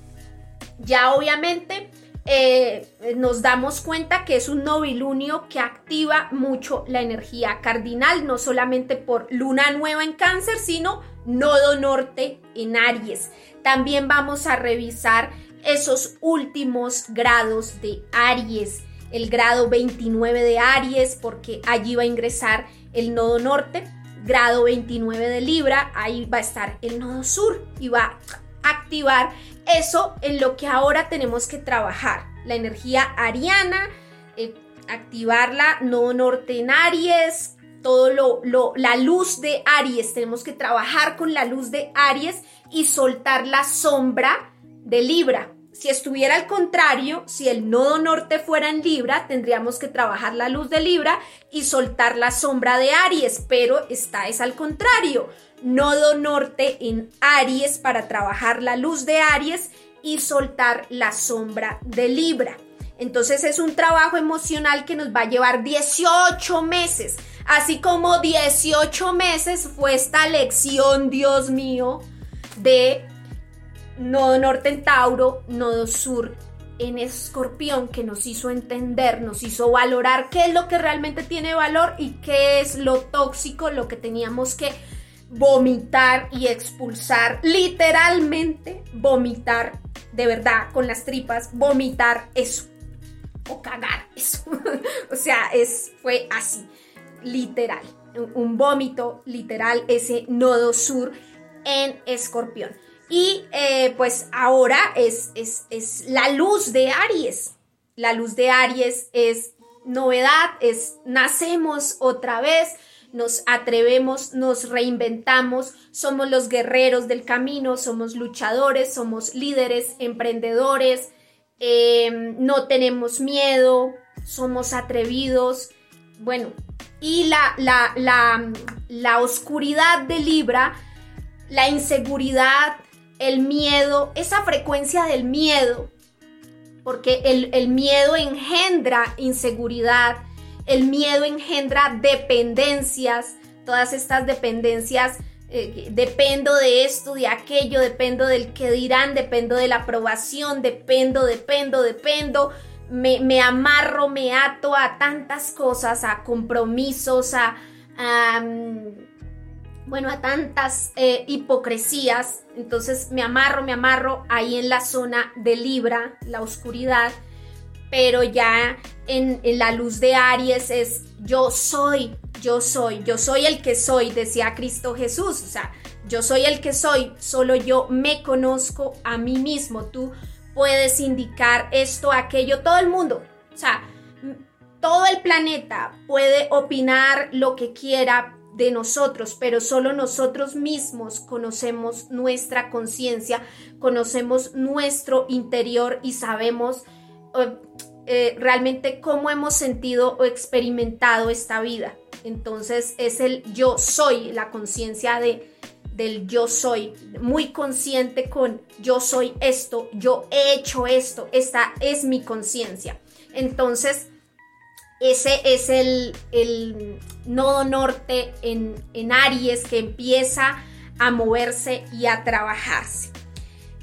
ya obviamente eh, nos damos cuenta que es un novilunio que activa mucho la energía cardinal, no solamente por luna nueva en cáncer, sino nodo norte en Aries. También vamos a revisar esos últimos grados de Aries, el grado 29 de Aries, porque allí va a ingresar el nodo norte, grado 29 de Libra, ahí va a estar el nodo sur y va a activar eso en lo que ahora tenemos que trabajar. La energía ariana, eh, activarla, no norte en Aries, todo lo, la luz de Aries. Tenemos que trabajar con la luz de Aries y soltar la sombra de Libra. Si estuviera al contrario, si el nodo norte fuera en Libra, tendríamos que trabajar la luz de Libra y soltar la sombra de Aries, pero esta es al contrario nodo norte en Aries para trabajar la luz de Aries y soltar la sombra de Libra. Entonces es un trabajo emocional que nos va a llevar 18 meses, así como 18 meses fue esta lección, Dios mío, de nodo norte en Tauro, nodo sur en Escorpión, que nos hizo entender, nos hizo valorar qué es lo que realmente tiene valor y qué es lo tóxico, lo que teníamos que vomitar y expulsar, literalmente vomitar, de verdad, con las tripas, vomitar eso o cagar eso. o sea, es, fue así, literal, un, vómito literal, ese nodo sur en escorpión. Y eh, pues ahora es, es, es la luz de Aries. La luz de Aries es novedad, es nacemos otra vez, nos atrevemos, nos reinventamos, somos los guerreros del camino, somos luchadores, somos líderes, emprendedores, em, no tenemos miedo, somos atrevidos. Bueno, y la, la, la, la oscuridad de Libra, la inseguridad, el miedo, esa frecuencia del miedo, porque el, el miedo engendra inseguridad, el miedo engendra dependencias, todas estas dependencias, eh, dependo de esto, de aquello, dependo del que dirán, dependo de la aprobación, dependo, dependo, dependo. Me, amarro, me ato a tantas cosas, a compromisos, a, bueno, a tantas eh, hipocresías. Entonces me amarro, me amarro ahí en la zona de Libra, la oscuridad pero ya en, la luz de Aries es yo soy, yo soy, yo soy el que soy, decía Cristo Jesús, o sea, yo soy el que soy, solo yo me conozco a mí mismo, tú puedes indicar esto, aquello, todo el mundo, o sea, todo el planeta puede opinar lo que quiera de nosotros, pero solo nosotros mismos conocemos nuestra conciencia, conocemos nuestro interior y sabemos eh, realmente cómo hemos sentido o experimentado esta vida. Entonces es el yo soy, la conciencia de, del yo soy, muy consciente con yo soy esto, yo he hecho esto, esta es mi conciencia. Entonces, ese es el, el nodo norte en, en Aries que empieza a moverse y a trabajarse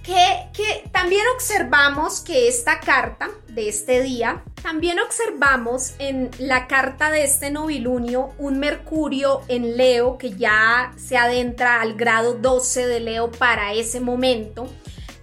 que, también observamos que esta carta de este día, también observamos en la carta de este novilunio un Mercurio en Leo que ya se adentra al grado 12 de Leo para ese momento.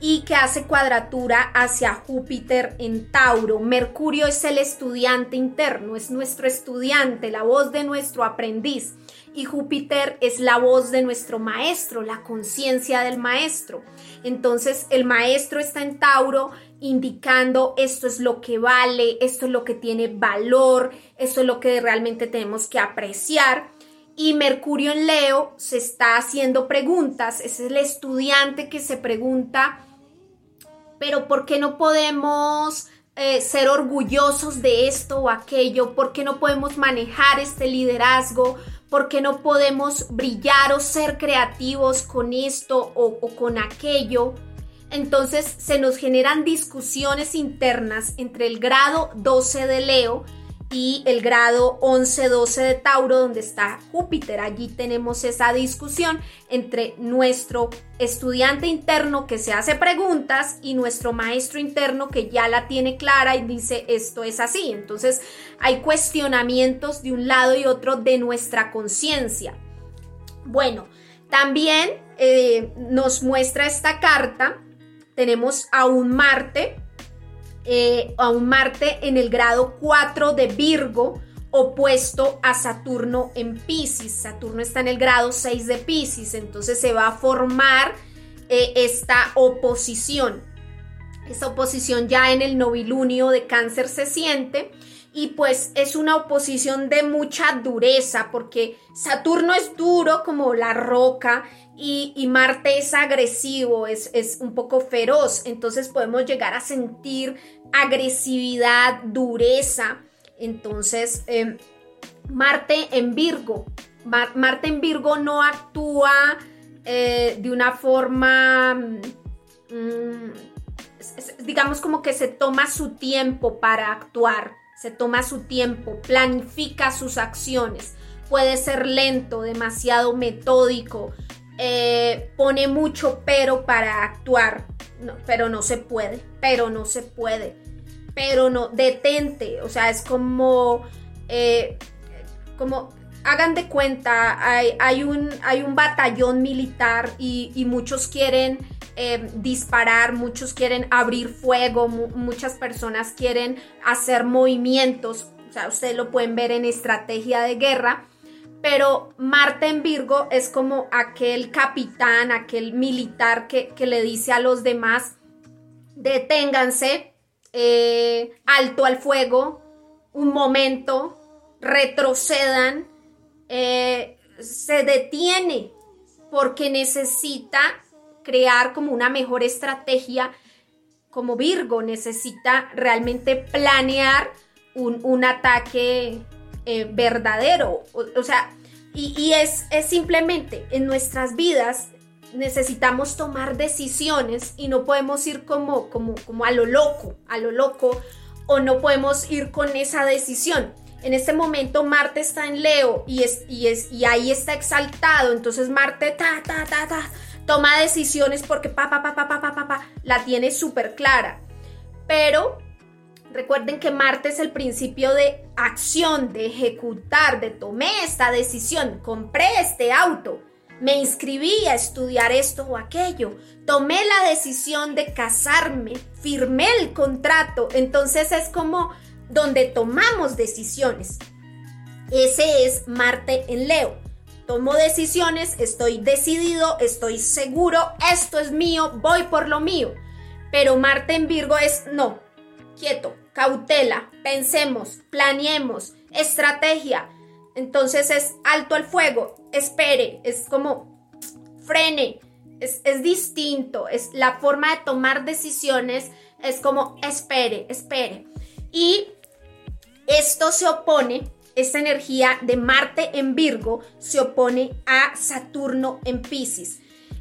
Y que hace cuadratura hacia Júpiter en Tauro. Mercurio es el estudiante interno, es nuestro estudiante, la voz de nuestro aprendiz. Y Júpiter es la voz de nuestro maestro, la conciencia del maestro. Entonces el maestro está en Tauro indicando esto es lo que vale, esto es lo que tiene valor, esto es lo que realmente tenemos que apreciar. Y Mercurio en Leo se está haciendo preguntas, es el estudiante que se pregunta, pero ¿por qué no podemos eh, ser orgullosos de esto o aquello? ¿Por qué no podemos manejar este liderazgo? ¿Por qué no podemos brillar o ser creativos con esto o, o con aquello? Entonces se nos generan discusiones internas entre el grado 12 de Leo y el grado 11-12 de Tauro, donde está Júpiter. Allí tenemos esa discusión entre nuestro estudiante interno que se hace preguntas y nuestro maestro interno que ya la tiene clara y dice esto es así. Entonces hay cuestionamientos de un lado y otro de nuestra conciencia. Bueno, también eh, nos muestra esta carta, tenemos a un Marte eh, a un Marte en el grado 4 de Virgo, opuesto a Saturno en Pisces. Saturno está en el grado 6 de Pisces, entonces se va a formar eh, esta oposición. Esta oposición ya en el novilunio de cáncer se siente y pues es una oposición de mucha dureza porque Saturno es duro como la roca y, Marte es agresivo, es, es, un poco feroz, entonces podemos llegar a sentir agresividad, dureza. Entonces, em, Marte en Virgo, Marte en Virgo no actúa eh, de una forma, mm, digamos como que se toma su tiempo para actuar, se toma su tiempo, planifica sus acciones, puede ser lento, demasiado metódico, eh, pone mucho pero para actuar, pero no se puede, pero no se puede, pero no, detente, o sea, es como, eh, como, hagan de cuenta, hay, un, hay un batallón militar y, muchos quieren eh, disparar, muchos quieren abrir fuego, muchas personas quieren hacer movimientos, o sea, ustedes lo pueden ver en estrategia de guerra, pero Marte en Virgo es como aquel capitán, aquel militar que, le dice a los demás, deténganse, eh, alto al fuego, un momento, retrocedan, eh, se detiene porque necesita crear como una mejor estrategia, como Virgo necesita realmente planear un, ataque eh, verdadero. O, sea, y, es, es simplemente en nuestras vidas necesitamos tomar decisiones y no podemos ir como, como, como a lo loco, a lo loco, o no podemos ir con esa decisión. En este momento Marte está en Leo y, es, y, es, y ahí está exaltado, entonces Marte ta, ta, ta, ta, toma decisiones porque pa, pa, pa, pa, pa, pa, pa, la tiene súper clara. Pero Recuerden que Marte es el principio de acción, de ejecutar, de tomé esta decisión, compré este auto, me inscribí a estudiar esto o aquello, tomé la decisión de casarme, firmé el contrato. Entonces es como donde tomamos decisiones. Ese es Marte en Leo. Tomo decisiones, estoy decidido, estoy seguro, esto es mío, voy por lo mío. Pero Marte en Virgo es no, quieto, cautela, pensemos, planeemos, estrategia. Entonces es alto al fuego, espere, es como frene, es, distinto, es la forma de tomar decisiones, es como espere, espere. Y esto se opone, esta energía de Marte en Virgo se opone a Saturno en Pisces.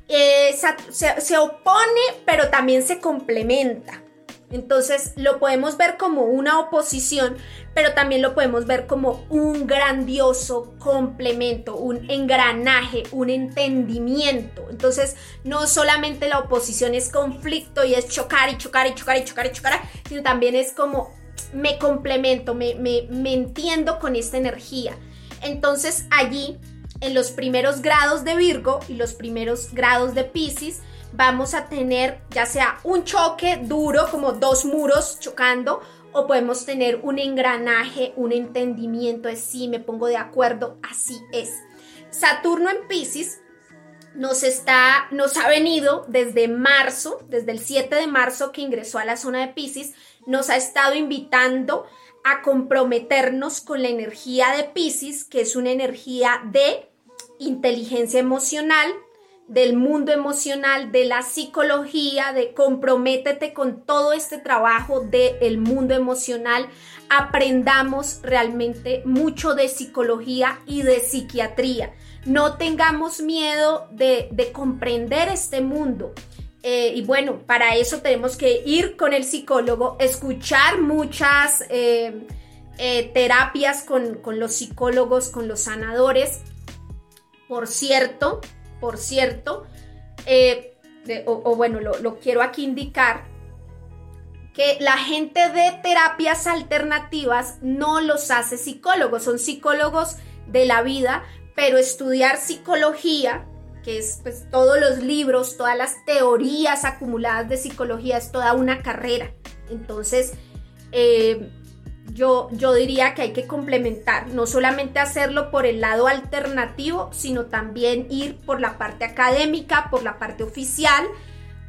Eh, se opone, pero también se complementa. Entonces lo podemos ver como una oposición, pero también lo podemos ver como un grandioso complemento, un engranaje, un entendimiento. Entonces no solamente la oposición es conflicto y es chocar y chocar y chocar y chocar y chocar, sino también es como me complemento, me, me entiendo con esta energía. Entonces allí, en los primeros grados de Virgo y los primeros grados de Pisces, vamos a tener ya sea un choque duro, como dos muros chocando, o podemos tener un engranaje, un entendimiento de sí, me pongo de acuerdo, así es. Saturno en Pisces nos está, nos ha venido desde marzo, desde el 7 de marzo que ingresó a la zona de Pisces, nos ha estado invitando a comprometernos con la energía de Pisces, que es una energía de inteligencia emocional, del mundo emocional, de la psicología, de comprométete con todo este trabajo del mundo emocional, aprendamos realmente mucho de psicología y de psiquiatría. No tengamos miedo de, comprender este mundo. Eh, y bueno, para eso tenemos que ir con el psicólogo, escuchar muchas eh, eh, terapias con, con los psicólogos, con los sanadores. Por cierto, por cierto, eh, o, bueno, lo, quiero aquí indicar, que la gente de terapias alternativas no los hace psicólogos, son psicólogos de la vida, pero estudiar psicología, que es pues todos los libros, todas las teorías acumuladas de psicología, es toda una carrera. Entonces, eh, yo, diría que hay que complementar, no solamente hacerlo por el lado alternativo, sino también ir por la parte académica, por la parte oficial,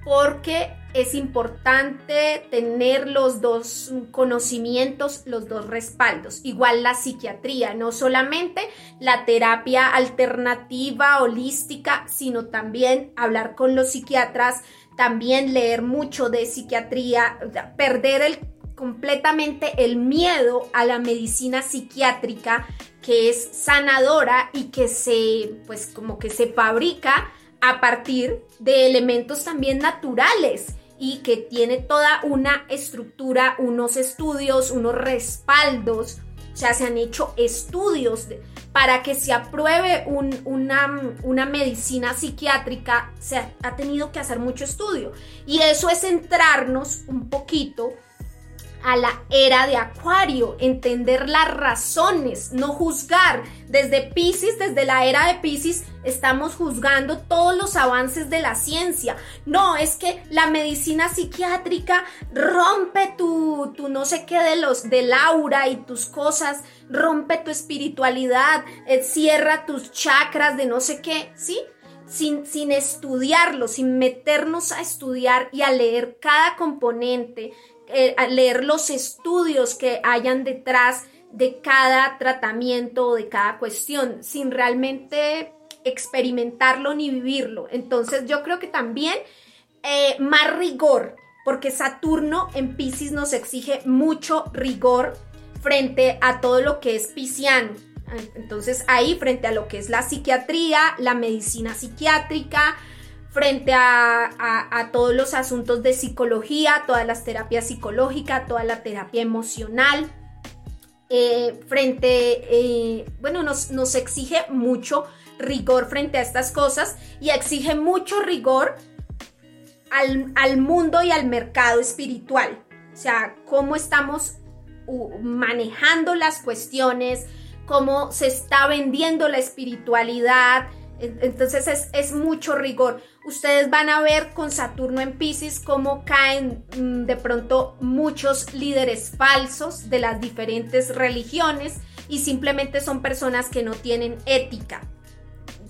porque es importante tener los dos conocimientos, los dos respaldos. Igual la psiquiatría, no solamente la terapia alternativa, holística, sino también hablar con los psiquiatras, también leer mucho de psiquiatría, perder el completamente el miedo a la medicina psiquiátrica que es sanadora y que se, pues como que se fabrica a partir de elementos también naturales y que tiene toda una estructura, unos estudios, unos respaldos. O sea, se han hecho estudios para que se apruebe una, una, medicina psiquiátrica. Se ha, ha tenido que hacer mucho estudio. Y eso es centrarnos un poquito a la era de Acuario, entender las razones, no juzgar. Desde Pisces, desde la era de Pisces, estamos juzgando todos los avances de la ciencia. No, es que la medicina psiquiátrica rompe tu, tu no sé qué de los del aura y tus cosas, rompe tu espiritualidad, eh, cierra tus chakras de no sé qué, ¿sí? Sin, sin, estudiarlo, sin meternos a estudiar y a leer cada componente, eh, leer los estudios que hayan detrás de cada tratamiento o de cada cuestión, sin realmente experimentarlo ni vivirlo. Entonces yo creo que también eh, más rigor, porque Saturno en Pisces nos exige mucho rigor frente a todo lo que es pisciano. Entonces ahí frente a lo que es la psiquiatría, la medicina psiquiátrica, frente a, todos los asuntos de psicología, todas las terapias psicológicas, toda la terapia emocional. Eh, frente, eh, bueno, nos, nos exige mucho rigor frente a estas cosas y exige mucho rigor al, al, mundo y al mercado espiritual. O sea, cómo estamos manejando las cuestiones, cómo se está vendiendo la espiritualidad, entonces es, mucho rigor. Ustedes van a ver con Saturno en Pisces cómo caen mm, de pronto muchos líderes falsos de las diferentes religiones y simplemente son personas que no tienen ética.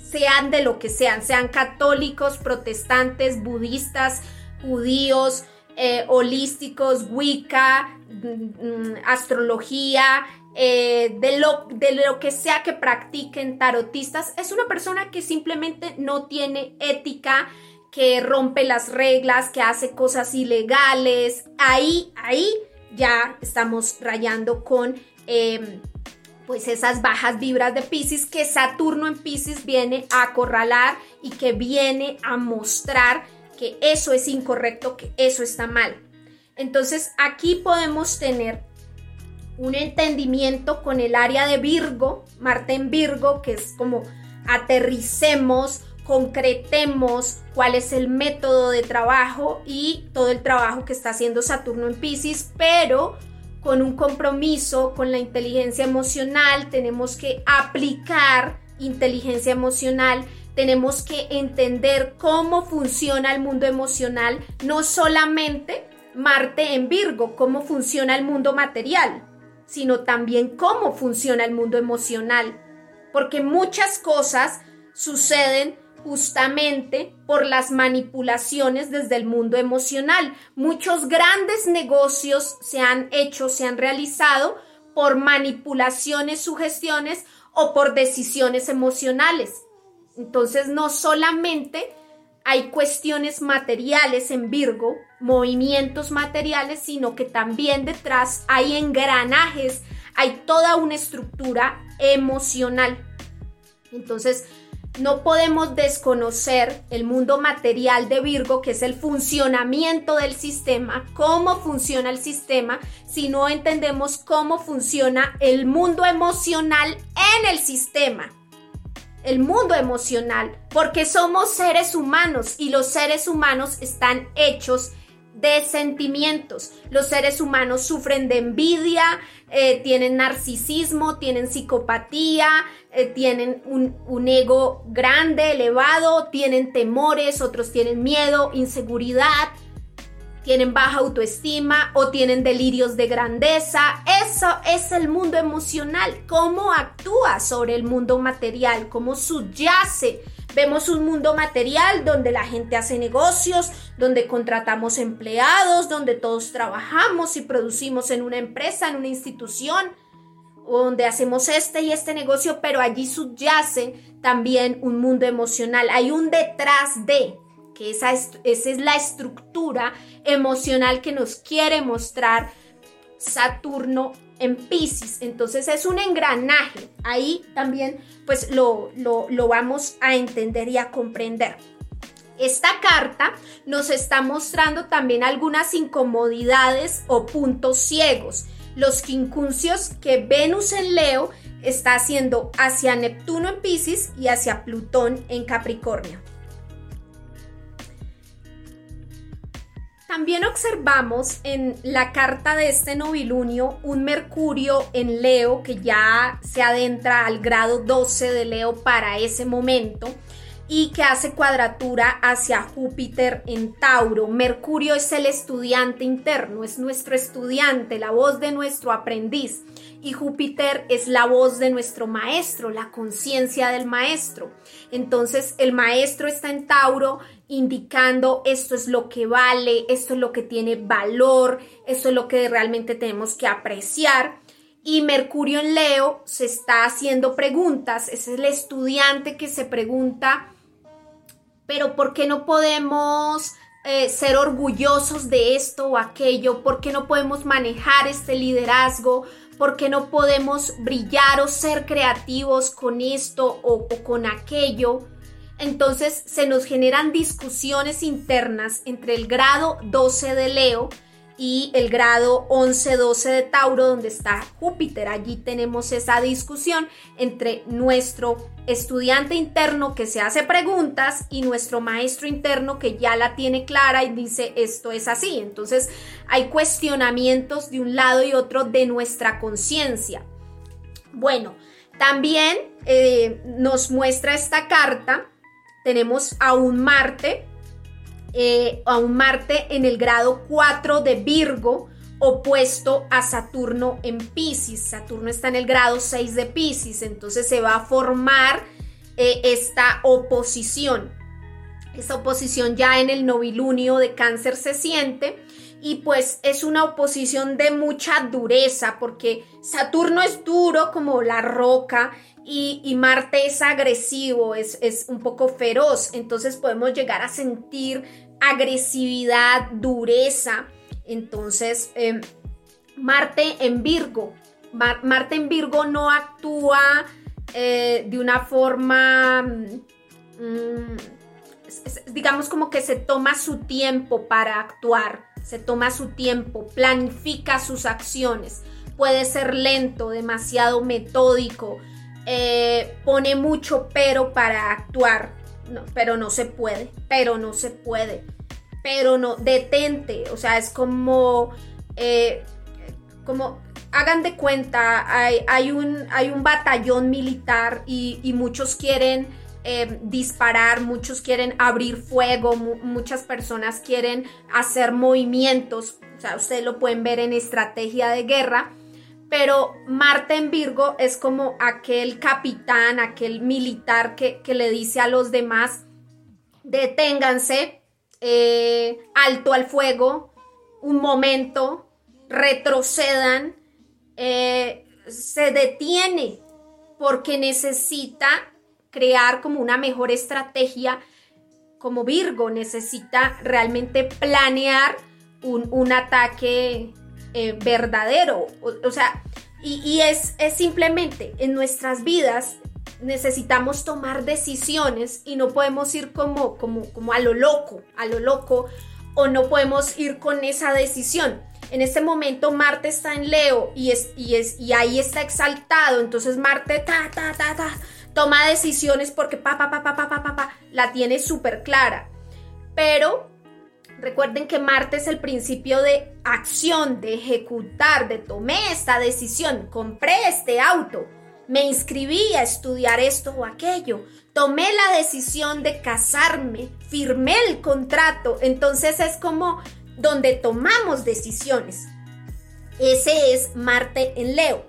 Sean de lo que sean, sean católicos, protestantes, budistas, judíos, eh, holísticos, Wicca, mm, mm, astrología, eh, de, lo, de lo que sea que practiquen tarotistas, es una persona que simplemente no tiene ética, que rompe las reglas, que hace cosas ilegales. Ahí, ahí ya estamos rayando con em, pues esas bajas vibras de Pisces que Saturno en Pisces viene a acorralar y que viene a mostrar que eso es incorrecto, que eso está mal. Entonces aquí podemos tener un entendimiento con el área de Virgo, Marte en Virgo, que es como aterricemos, concretemos cuál es el método de trabajo y todo el trabajo que está haciendo Saturno en Pisces, pero con un compromiso con la inteligencia emocional tenemos que aplicar inteligencia emocional, tenemos que entender cómo funciona el mundo emocional, no solamente Marte en Virgo, cómo funciona el mundo material, sino también cómo funciona el mundo emocional, porque muchas cosas suceden justamente por las manipulaciones desde el mundo emocional. Muchos grandes negocios se han hecho, se han realizado por manipulaciones, sugestiones o por decisiones emocionales. Entonces, no solamente hay cuestiones materiales en Virgo, movimientos materiales, sino que también detrás hay engranajes, hay toda una estructura emocional. Entonces, no podemos desconocer el mundo material de Virgo, que es el funcionamiento del sistema, cómo funciona el sistema, si no entendemos cómo funciona el mundo emocional en el sistema. El mundo emocional, porque somos seres humanos y los seres humanos están hechos de sentimientos. Los seres humanos sufren de envidia, eh, tienen narcisismo, tienen psicopatía, eh, tienen un, un ego grande, elevado, tienen temores, otros tienen miedo, inseguridad, tienen baja autoestima o tienen delirios de grandeza. Eso es el mundo emocional, cómo actúa sobre el mundo material, cómo subyace Vemos un mundo material donde la gente hace negocios, donde contratamos empleados, donde todos trabajamos y producimos en una empresa, en una institución, donde hacemos este y este negocio, pero allí subyace también un mundo emocional. Hay un detrás de, que esa es, esa es la estructura emocional que nos quiere mostrar Saturno en Pisces. Entonces es un engranaje. Ahí también pues lo, lo, lo vamos a entender y a comprender. Esta carta nos está mostrando también algunas incomodidades o puntos ciegos. Los quincuncios que Venus en Leo está haciendo hacia Neptuno en Pisces y hacia Plutón en Capricornio. También observamos en la carta de este novilunio un Mercurio en Leo que ya se adentra al grado 12 de Leo para ese momento y que hace cuadratura hacia Júpiter en Tauro. Mercurio es el estudiante interno, es nuestro estudiante, la voz de nuestro aprendiz. Y Júpiter es la voz de nuestro maestro, la conciencia del maestro. Entonces el maestro está en Tauro indicando esto es lo que vale, esto es lo que tiene valor, esto es lo que realmente tenemos que apreciar. Y Mercurio en Leo se está haciendo preguntas, es el estudiante que se pregunta, pero ¿por qué no podemos eh, ser orgullosos de esto o aquello? ¿Por qué no podemos manejar este liderazgo? ¿Por qué no podemos brillar o ser creativos con esto o con aquello? entonces se nos generan discusiones internas entre el grado 12 de Leo y el grado 11-12 de Tauro, donde está Júpiter. Allí tenemos esa discusión entre nuestro estudiante interno que se hace preguntas y nuestro maestro interno que ya la tiene clara y dice esto es así. Entonces hay cuestionamientos de un lado y otro de nuestra conciencia. Bueno, también eh, nos muestra esta carta tenemos a un Marte, eh, a un Marte en el grado 4 de Virgo, opuesto a Saturno en Pisces. Saturno está en el grado 6 de Pisces, entonces se va a formar eh, esta oposición. Esta oposición ya en el novilunio de cáncer se siente y pues es una oposición de mucha dureza porque Saturno es duro como la roca y, Marte es agresivo, es, un poco feroz, entonces podemos llegar a sentir agresividad, dureza. Entonces, em, Marte en Virgo, Marte en Virgo no actúa eh, de una forma, mm, digamos como que se toma su tiempo para actuar, se toma su tiempo, planifica sus acciones, puede ser lento, demasiado metódico, eh, pone mucho pero para actuar, pero no se puede, pero no se puede, pero no, detente, o sea, es como, eh, como hagan de cuenta, hay, un, hay un batallón militar y muchos quieren eh, disparar, muchos quieren abrir fuego, mu- muchas personas quieren hacer movimientos, o sea, ustedes lo pueden ver en estrategia de guerra, pero Marte en Virgo es como aquel capitán, aquel militar que, que le dice a los demás, deténganse, eh, alto al fuego, un momento, retrocedan, eh, se detiene porque necesita crear como una mejor estrategia, como Virgo necesita realmente planear un, un ataque eh, verdadero. O, o sea, y, y es, es simplemente en nuestras vidas necesitamos tomar decisiones y no podemos ir como, como, como a lo loco, a lo loco, o no podemos ir con esa decisión. En este momento Marte está en Leo y, es, y, es, y ahí está exaltado, entonces Marte ta, ta, ta, ta, toma decisiones porque pa, pa, pa, pa, pa, la tiene súper clara. Pero recuerden que Marte es el principio de acción, de ejecutar, de tomé esta decisión, compré este auto, me inscribí a estudiar esto o aquello, tomé la decisión de casarme, firmé el contrato. Entonces es como donde tomamos decisiones. Ese es Marte en Leo.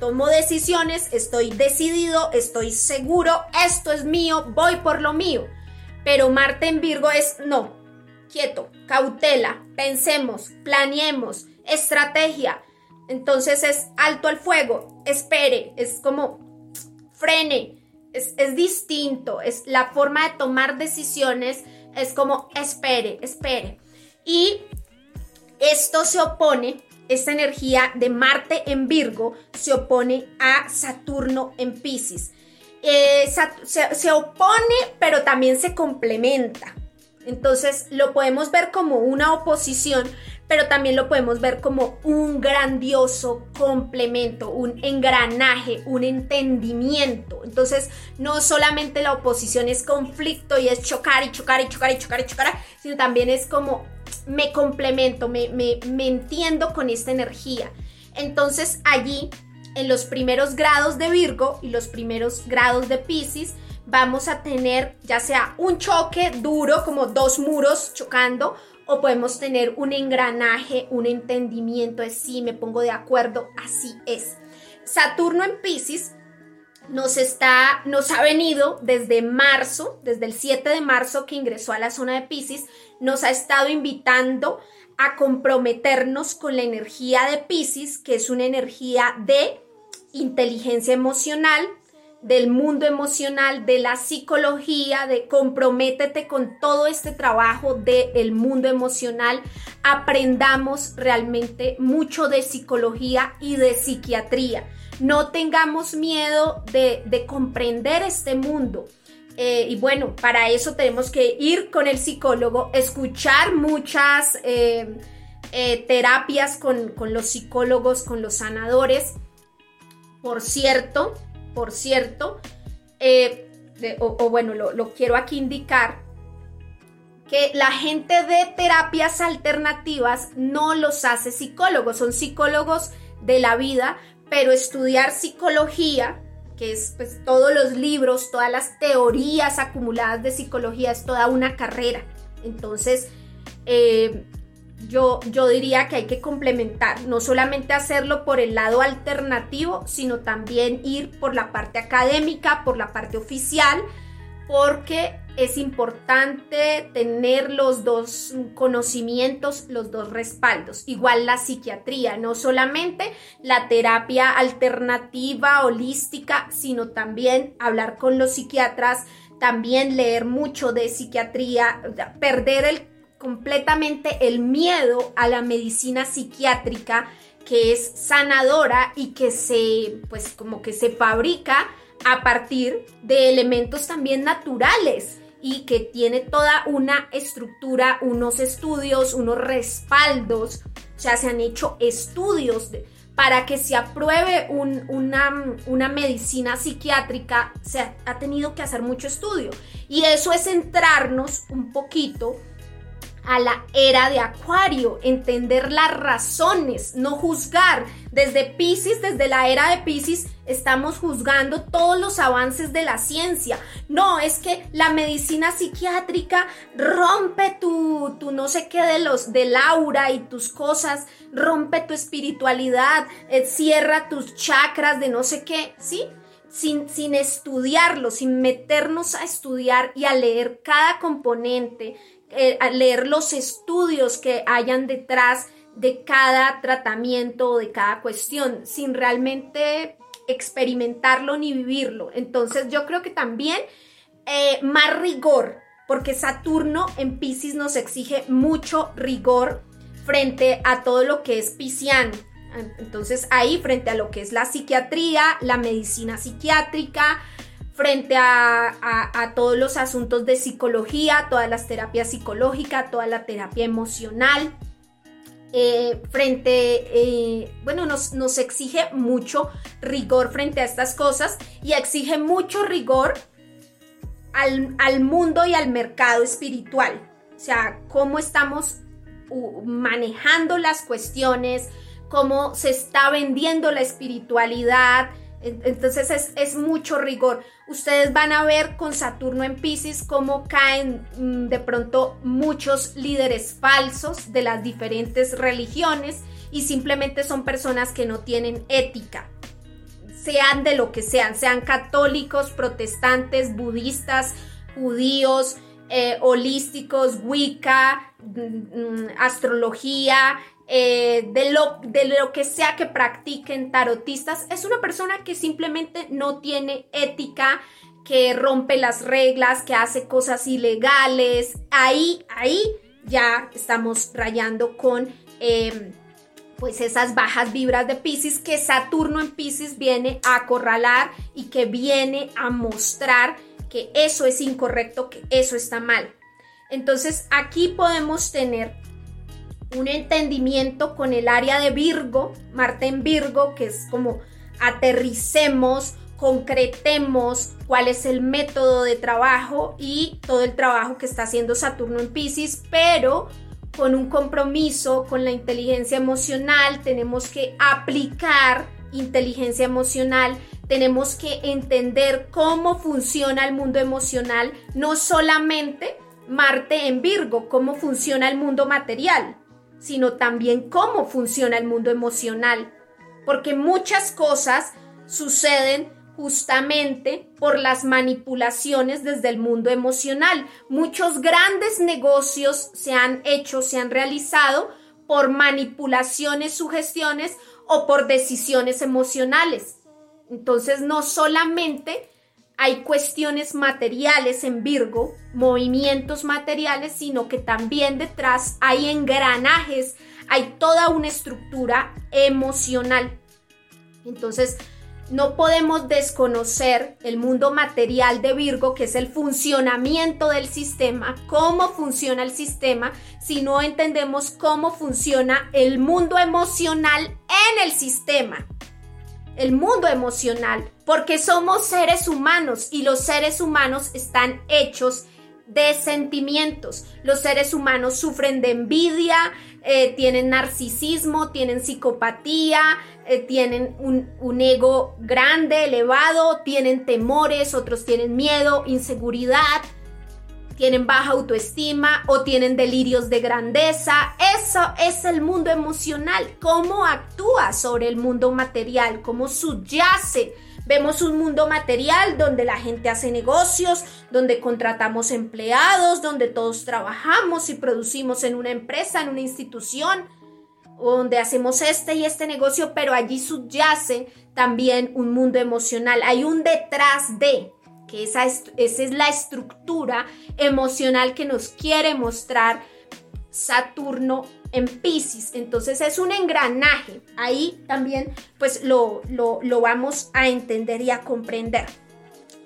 Tomo decisiones, estoy decidido, estoy seguro, esto es mío, voy por lo mío. Pero Marte en Virgo es no, quieto, cautela, pensemos, planeemos, estrategia. Entonces es alto al fuego, espere, es como frene, es, es distinto, es la forma de tomar decisiones, es como espere, espere. Y esto se opone, esta energía de Marte en Virgo se opone a Saturno en Pisces. Eh, se, se opone, pero también se complementa. Entonces lo podemos ver como una oposición, pero también lo podemos ver como un grandioso complemento, un engranaje, un entendimiento. Entonces no solamente la oposición es conflicto y es chocar y chocar y chocar y chocar y chocar, sino también es como me complemento, me, me, me entiendo con esta energía. Entonces allí, en los primeros grados de Virgo y los primeros grados de Pisces, vamos a tener ya sea un choque duro, como dos muros chocando, o podemos tener un engranaje, un entendimiento, es sí, me pongo de acuerdo, así es. Saturno en Pisces nos está, nos ha venido desde marzo, desde el 7 de marzo que ingresó a la zona de Pisces, nos ha estado invitando a comprometernos con la energía de Pisces, que es una energía de inteligencia emocional, del mundo emocional, de la psicología, de comprométete con todo este trabajo del mundo emocional, aprendamos realmente mucho de psicología y de psiquiatría. No tengamos miedo de, de comprender este mundo. Eh, y bueno, para eso tenemos que ir con el psicólogo, escuchar muchas eh, eh, terapias con, con los psicólogos, con los sanadores. Por cierto, por cierto, o, o bueno, lo, lo quiero aquí indicar, que la gente de terapias alternativas no los hace psicólogos, son psicólogos de la vida, pero estudiar psicología, que es pues todos los libros, todas las teorías acumuladas de psicología, es toda una carrera. Entonces, eh, yo, yo diría que hay que complementar, no solamente hacerlo por el lado alternativo, sino también ir por la parte académica, por la parte oficial, porque es importante tener los dos conocimientos, los dos respaldos. Igual la psiquiatría, no solamente la terapia alternativa, holística, sino también hablar con los psiquiatras, también leer mucho de psiquiatría, perder completamente el miedo a la medicina psiquiátrica que es sanadora y que se pues como que se fabrica a partir de elementos también naturales y que tiene toda una estructura, unos estudios, unos respaldos, o sea, se han hecho estudios para que se apruebe un- una, una medicina psiquiátrica, se ha, ha tenido que hacer mucho estudio. Y eso es centrarnos un poquito a la era de Acuario, entender las razones, no juzgar. Desde Pisces, desde la era de Pisces, estamos juzgando todos los avances de la ciencia. No, es que la medicina psiquiátrica rompe tu, tu no sé qué de los del aura y tus cosas, rompe tu espiritualidad, eh, cierra tus chakras de no sé qué, ¿sí? Sin, sin, estudiarlo, sin meternos a estudiar y a leer cada componente, eh, leer los estudios que hayan detrás de cada tratamiento o de cada cuestión, sin realmente experimentarlo ni vivirlo. Entonces yo creo que también eh, más rigor, porque Saturno en Pisces nos exige mucho rigor frente a todo lo que es pisciano. Entonces ahí frente a lo que es la psiquiatría, la medicina psiquiátrica, frente a, todos los asuntos de psicología, todas las terapias psicológicas, toda la terapia emocional. Eh, frente, eh, bueno, nos, nos, exige mucho rigor frente a estas cosas y exige mucho rigor al, al mundo y al mercado espiritual. O sea, cómo estamos manejando las cuestiones, cómo se está vendiendo la espiritualidad, entonces es, mucho rigor. Ustedes van a ver con Saturno en Pisces cómo caen mm, de pronto muchos líderes falsos de las diferentes religiones y simplemente son personas que no tienen ética. Sean de lo que sean, sean católicos, protestantes, budistas, judíos, eh, holísticos, Wicca, mm, mm, astrología, eh, de, lo, de lo que sea que practiquen tarotistas, es una persona que simplemente no tiene ética, que rompe las reglas, que hace cosas ilegales. Ahí, ahí ya estamos rayando con em, pues esas bajas vibras de Pisces que Saturno en Pisces viene a acorralar y que viene a mostrar que eso es incorrecto, que eso está mal. Entonces aquí podemos tener un entendimiento con el área de Virgo, Marte en Virgo, que es como aterricemos, concretemos cuál es el método de trabajo y todo el trabajo que está haciendo Saturno en Pisces, pero con un compromiso con la inteligencia emocional, tenemos que aplicar inteligencia emocional, tenemos que entender cómo funciona el mundo emocional, no solamente Marte en Virgo, cómo funciona el mundo material sino también cómo funciona el mundo emocional. Porque muchas cosas suceden justamente por las manipulaciones desde el mundo emocional. Muchos grandes negocios se han hecho, se han realizado por manipulaciones, sugestiones o por decisiones emocionales. Entonces, no solamente hay cuestiones materiales en Virgo, movimientos materiales, sino que también detrás hay engranajes, hay toda una estructura emocional. Entonces, no podemos desconocer el mundo material de Virgo, que es el funcionamiento del sistema, cómo funciona el sistema, si no entendemos cómo funciona el mundo emocional en el sistema el mundo emocional, porque somos seres humanos y los seres humanos están hechos de sentimientos. Los seres humanos sufren de envidia, eh, tienen narcisismo, tienen psicopatía, eh, tienen un, un ego grande, elevado, tienen temores, otros tienen miedo, inseguridad, tienen baja autoestima o tienen delirios de grandeza. Eso es el mundo emocional. ¿Cómo actúa sobre el mundo material? ¿Cómo subyace? Vemos un mundo material donde la gente hace negocios, donde contratamos empleados, donde todos trabajamos y producimos en una empresa, en una institución, donde hacemos este y este negocio, pero allí subyace también un mundo emocional. Hay un detrás de que esa es, esa es la estructura emocional que nos quiere mostrar Saturno en Pisces. Entonces es un engranaje. Ahí también pues lo, lo, lo vamos a entender y a comprender.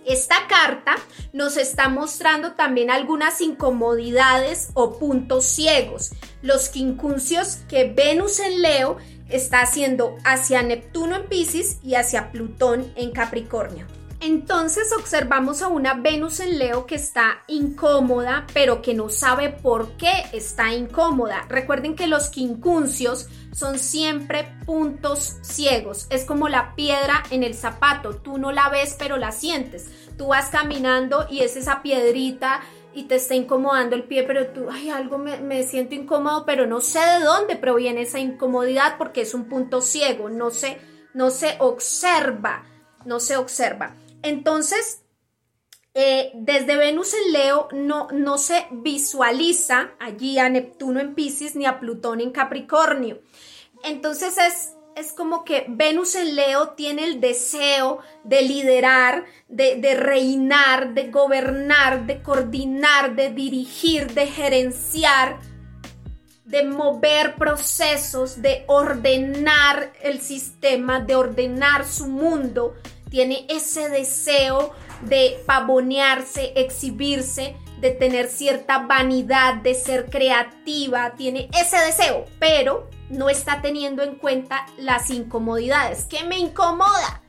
Esta carta nos está mostrando también algunas incomodidades o puntos ciegos. Los quincuncios que Venus en Leo está haciendo hacia Neptuno en Pisces y hacia Plutón en Capricornio. Entonces observamos a una Venus en Leo que está incómoda, pero que no sabe por qué está incómoda. Recuerden que los quincunциos son siempre puntos ciegos. Es como la piedra en el zapato. Tú no la ves, pero la sientes. Tú vas caminando y es esa piedrita y te está incomodando el pie, pero tú, ay, algo me, me, siento incómodo, pero no sé de dónde proviene esa incomodidad porque es un punto ciego, no se, no se observa, no se observa. Entonces, eh, desde Venus en Leo no, no se visualiza allí a Neptuno en Pisces ni a Plutón en Capricornio. Entonces es, es como que Venus en Leo tiene el deseo de liderar, de, de, reinar, de gobernar, de coordinar, de dirigir, de gerenciar, de mover procesos, de ordenar el sistema, de ordenar su mundo. Tiene ese deseo de pavonearse, exhibirse, de tener cierta vanidad, de ser creativa, tiene ese deseo, pero no está teniendo en cuenta las incomodidades. ¿Qué me incomoda?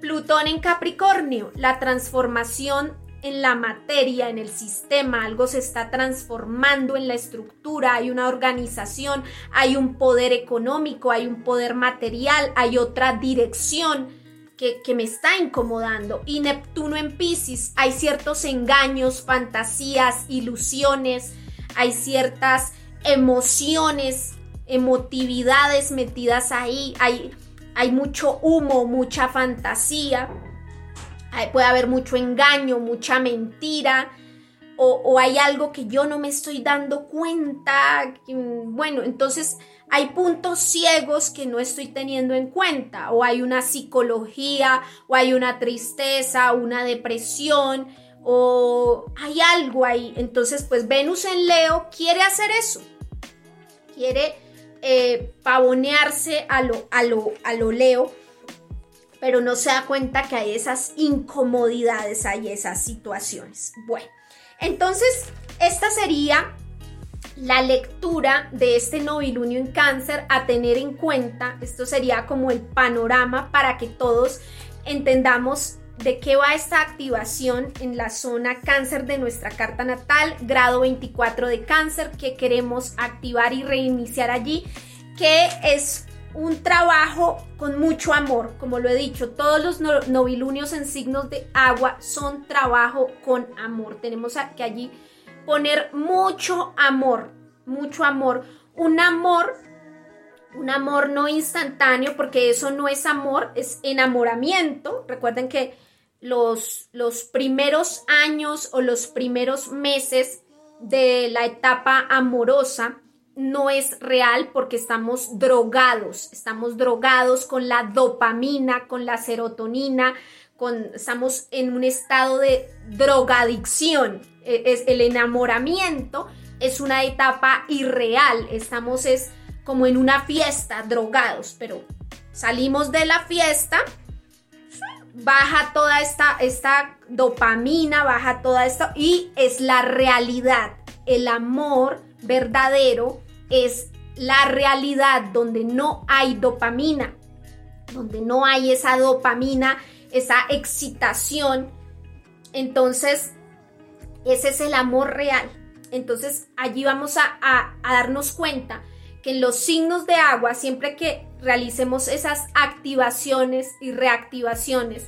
Plutón en Capricornio, la transformación en la materia, en el sistema, algo se está transformando en la estructura, hay una organización, hay un poder económico, hay un poder material, hay otra dirección que, me está incomodando. Y Neptuno en Pisces, hay ciertos engaños, fantasías, ilusiones, hay ciertas emociones emotividades metidas ahí, hay, hay mucho humo, mucha fantasía, puede haber mucho engaño, mucha mentira, o, o, hay algo que yo no me estoy dando cuenta. Bueno, entonces hay puntos ciegos que no estoy teniendo en cuenta, o hay una psicología, o hay una tristeza, una depresión, o hay algo ahí. Entonces, pues Venus en Leo quiere hacer eso. Quiere eh, pavonearse a lo, a, lo, a lo Leo, pero no se da cuenta que hay esas incomodidades, hay esas situaciones. Bueno, entonces esta sería la lectura de este novilunio en cáncer a tener en cuenta. Esto sería como el panorama para que todos entendamos de qué va esta activación en la zona cáncer de nuestra carta natal, grado 24 de cáncer, que queremos activar y reiniciar allí, que es un trabajo con mucho amor, como lo he dicho, todos los novilunios en signos de agua son trabajo con amor. Tenemos que allí poner mucho amor, mucho amor, un amor un amor no instantáneo, porque eso no es amor, es enamoramiento. Recuerden que los, los primeros años o los primeros meses de la etapa amorosa no es real porque estamos drogados, estamos drogados con la dopamina, con la serotonina, con, estamos en un estado de drogadicción. E, es, el enamoramiento es una etapa irreal, estamos es como en una fiesta drogados, pero salimos de la fiesta baja toda esta, esta dopamina, baja toda esto y es la realidad. El amor verdadero es la realidad donde no hay dopamina, donde no hay esa dopamina, esa excitación. Entonces, ese es el amor real. Entonces, allí vamos a, darnos cuenta que en los signos de agua, siempre que realicemos esas activaciones y reactivaciones,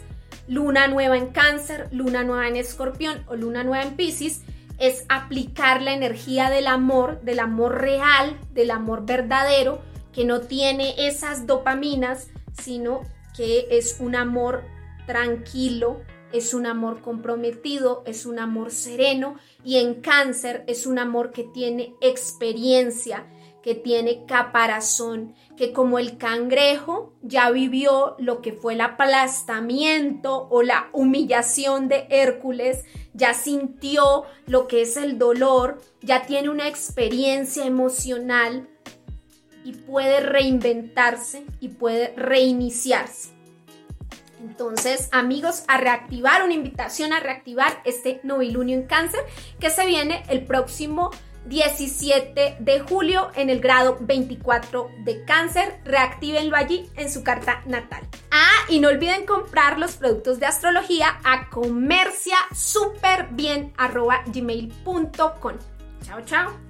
luna nueva en cáncer, luna nueva en escorpión o luna nueva en piscis, es aplicar la energía del amor, del amor real, del amor verdadero, que no tiene esas dopaminas, sino que es un amor tranquilo, es un amor comprometido, es un amor sereno y en cáncer es un amor que tiene experiencia, que tiene caparazón, que como el cangrejo ya vivió lo que fue el aplastamiento o la humillación de Hércules, ya sintió lo que es el dolor, ya tiene una experiencia emocional y puede reinventarse y puede reiniciarse. Entonces, amigos, a reactivar, una invitación a reactivar este novilunio en cáncer que se viene el próximo 17 de julio en el grado 24 de cáncer. Reactívenlo allí en su carta natal. Ah, y no olviden comprar los productos de astrología a comercia bien gmail.com. Chao, chao.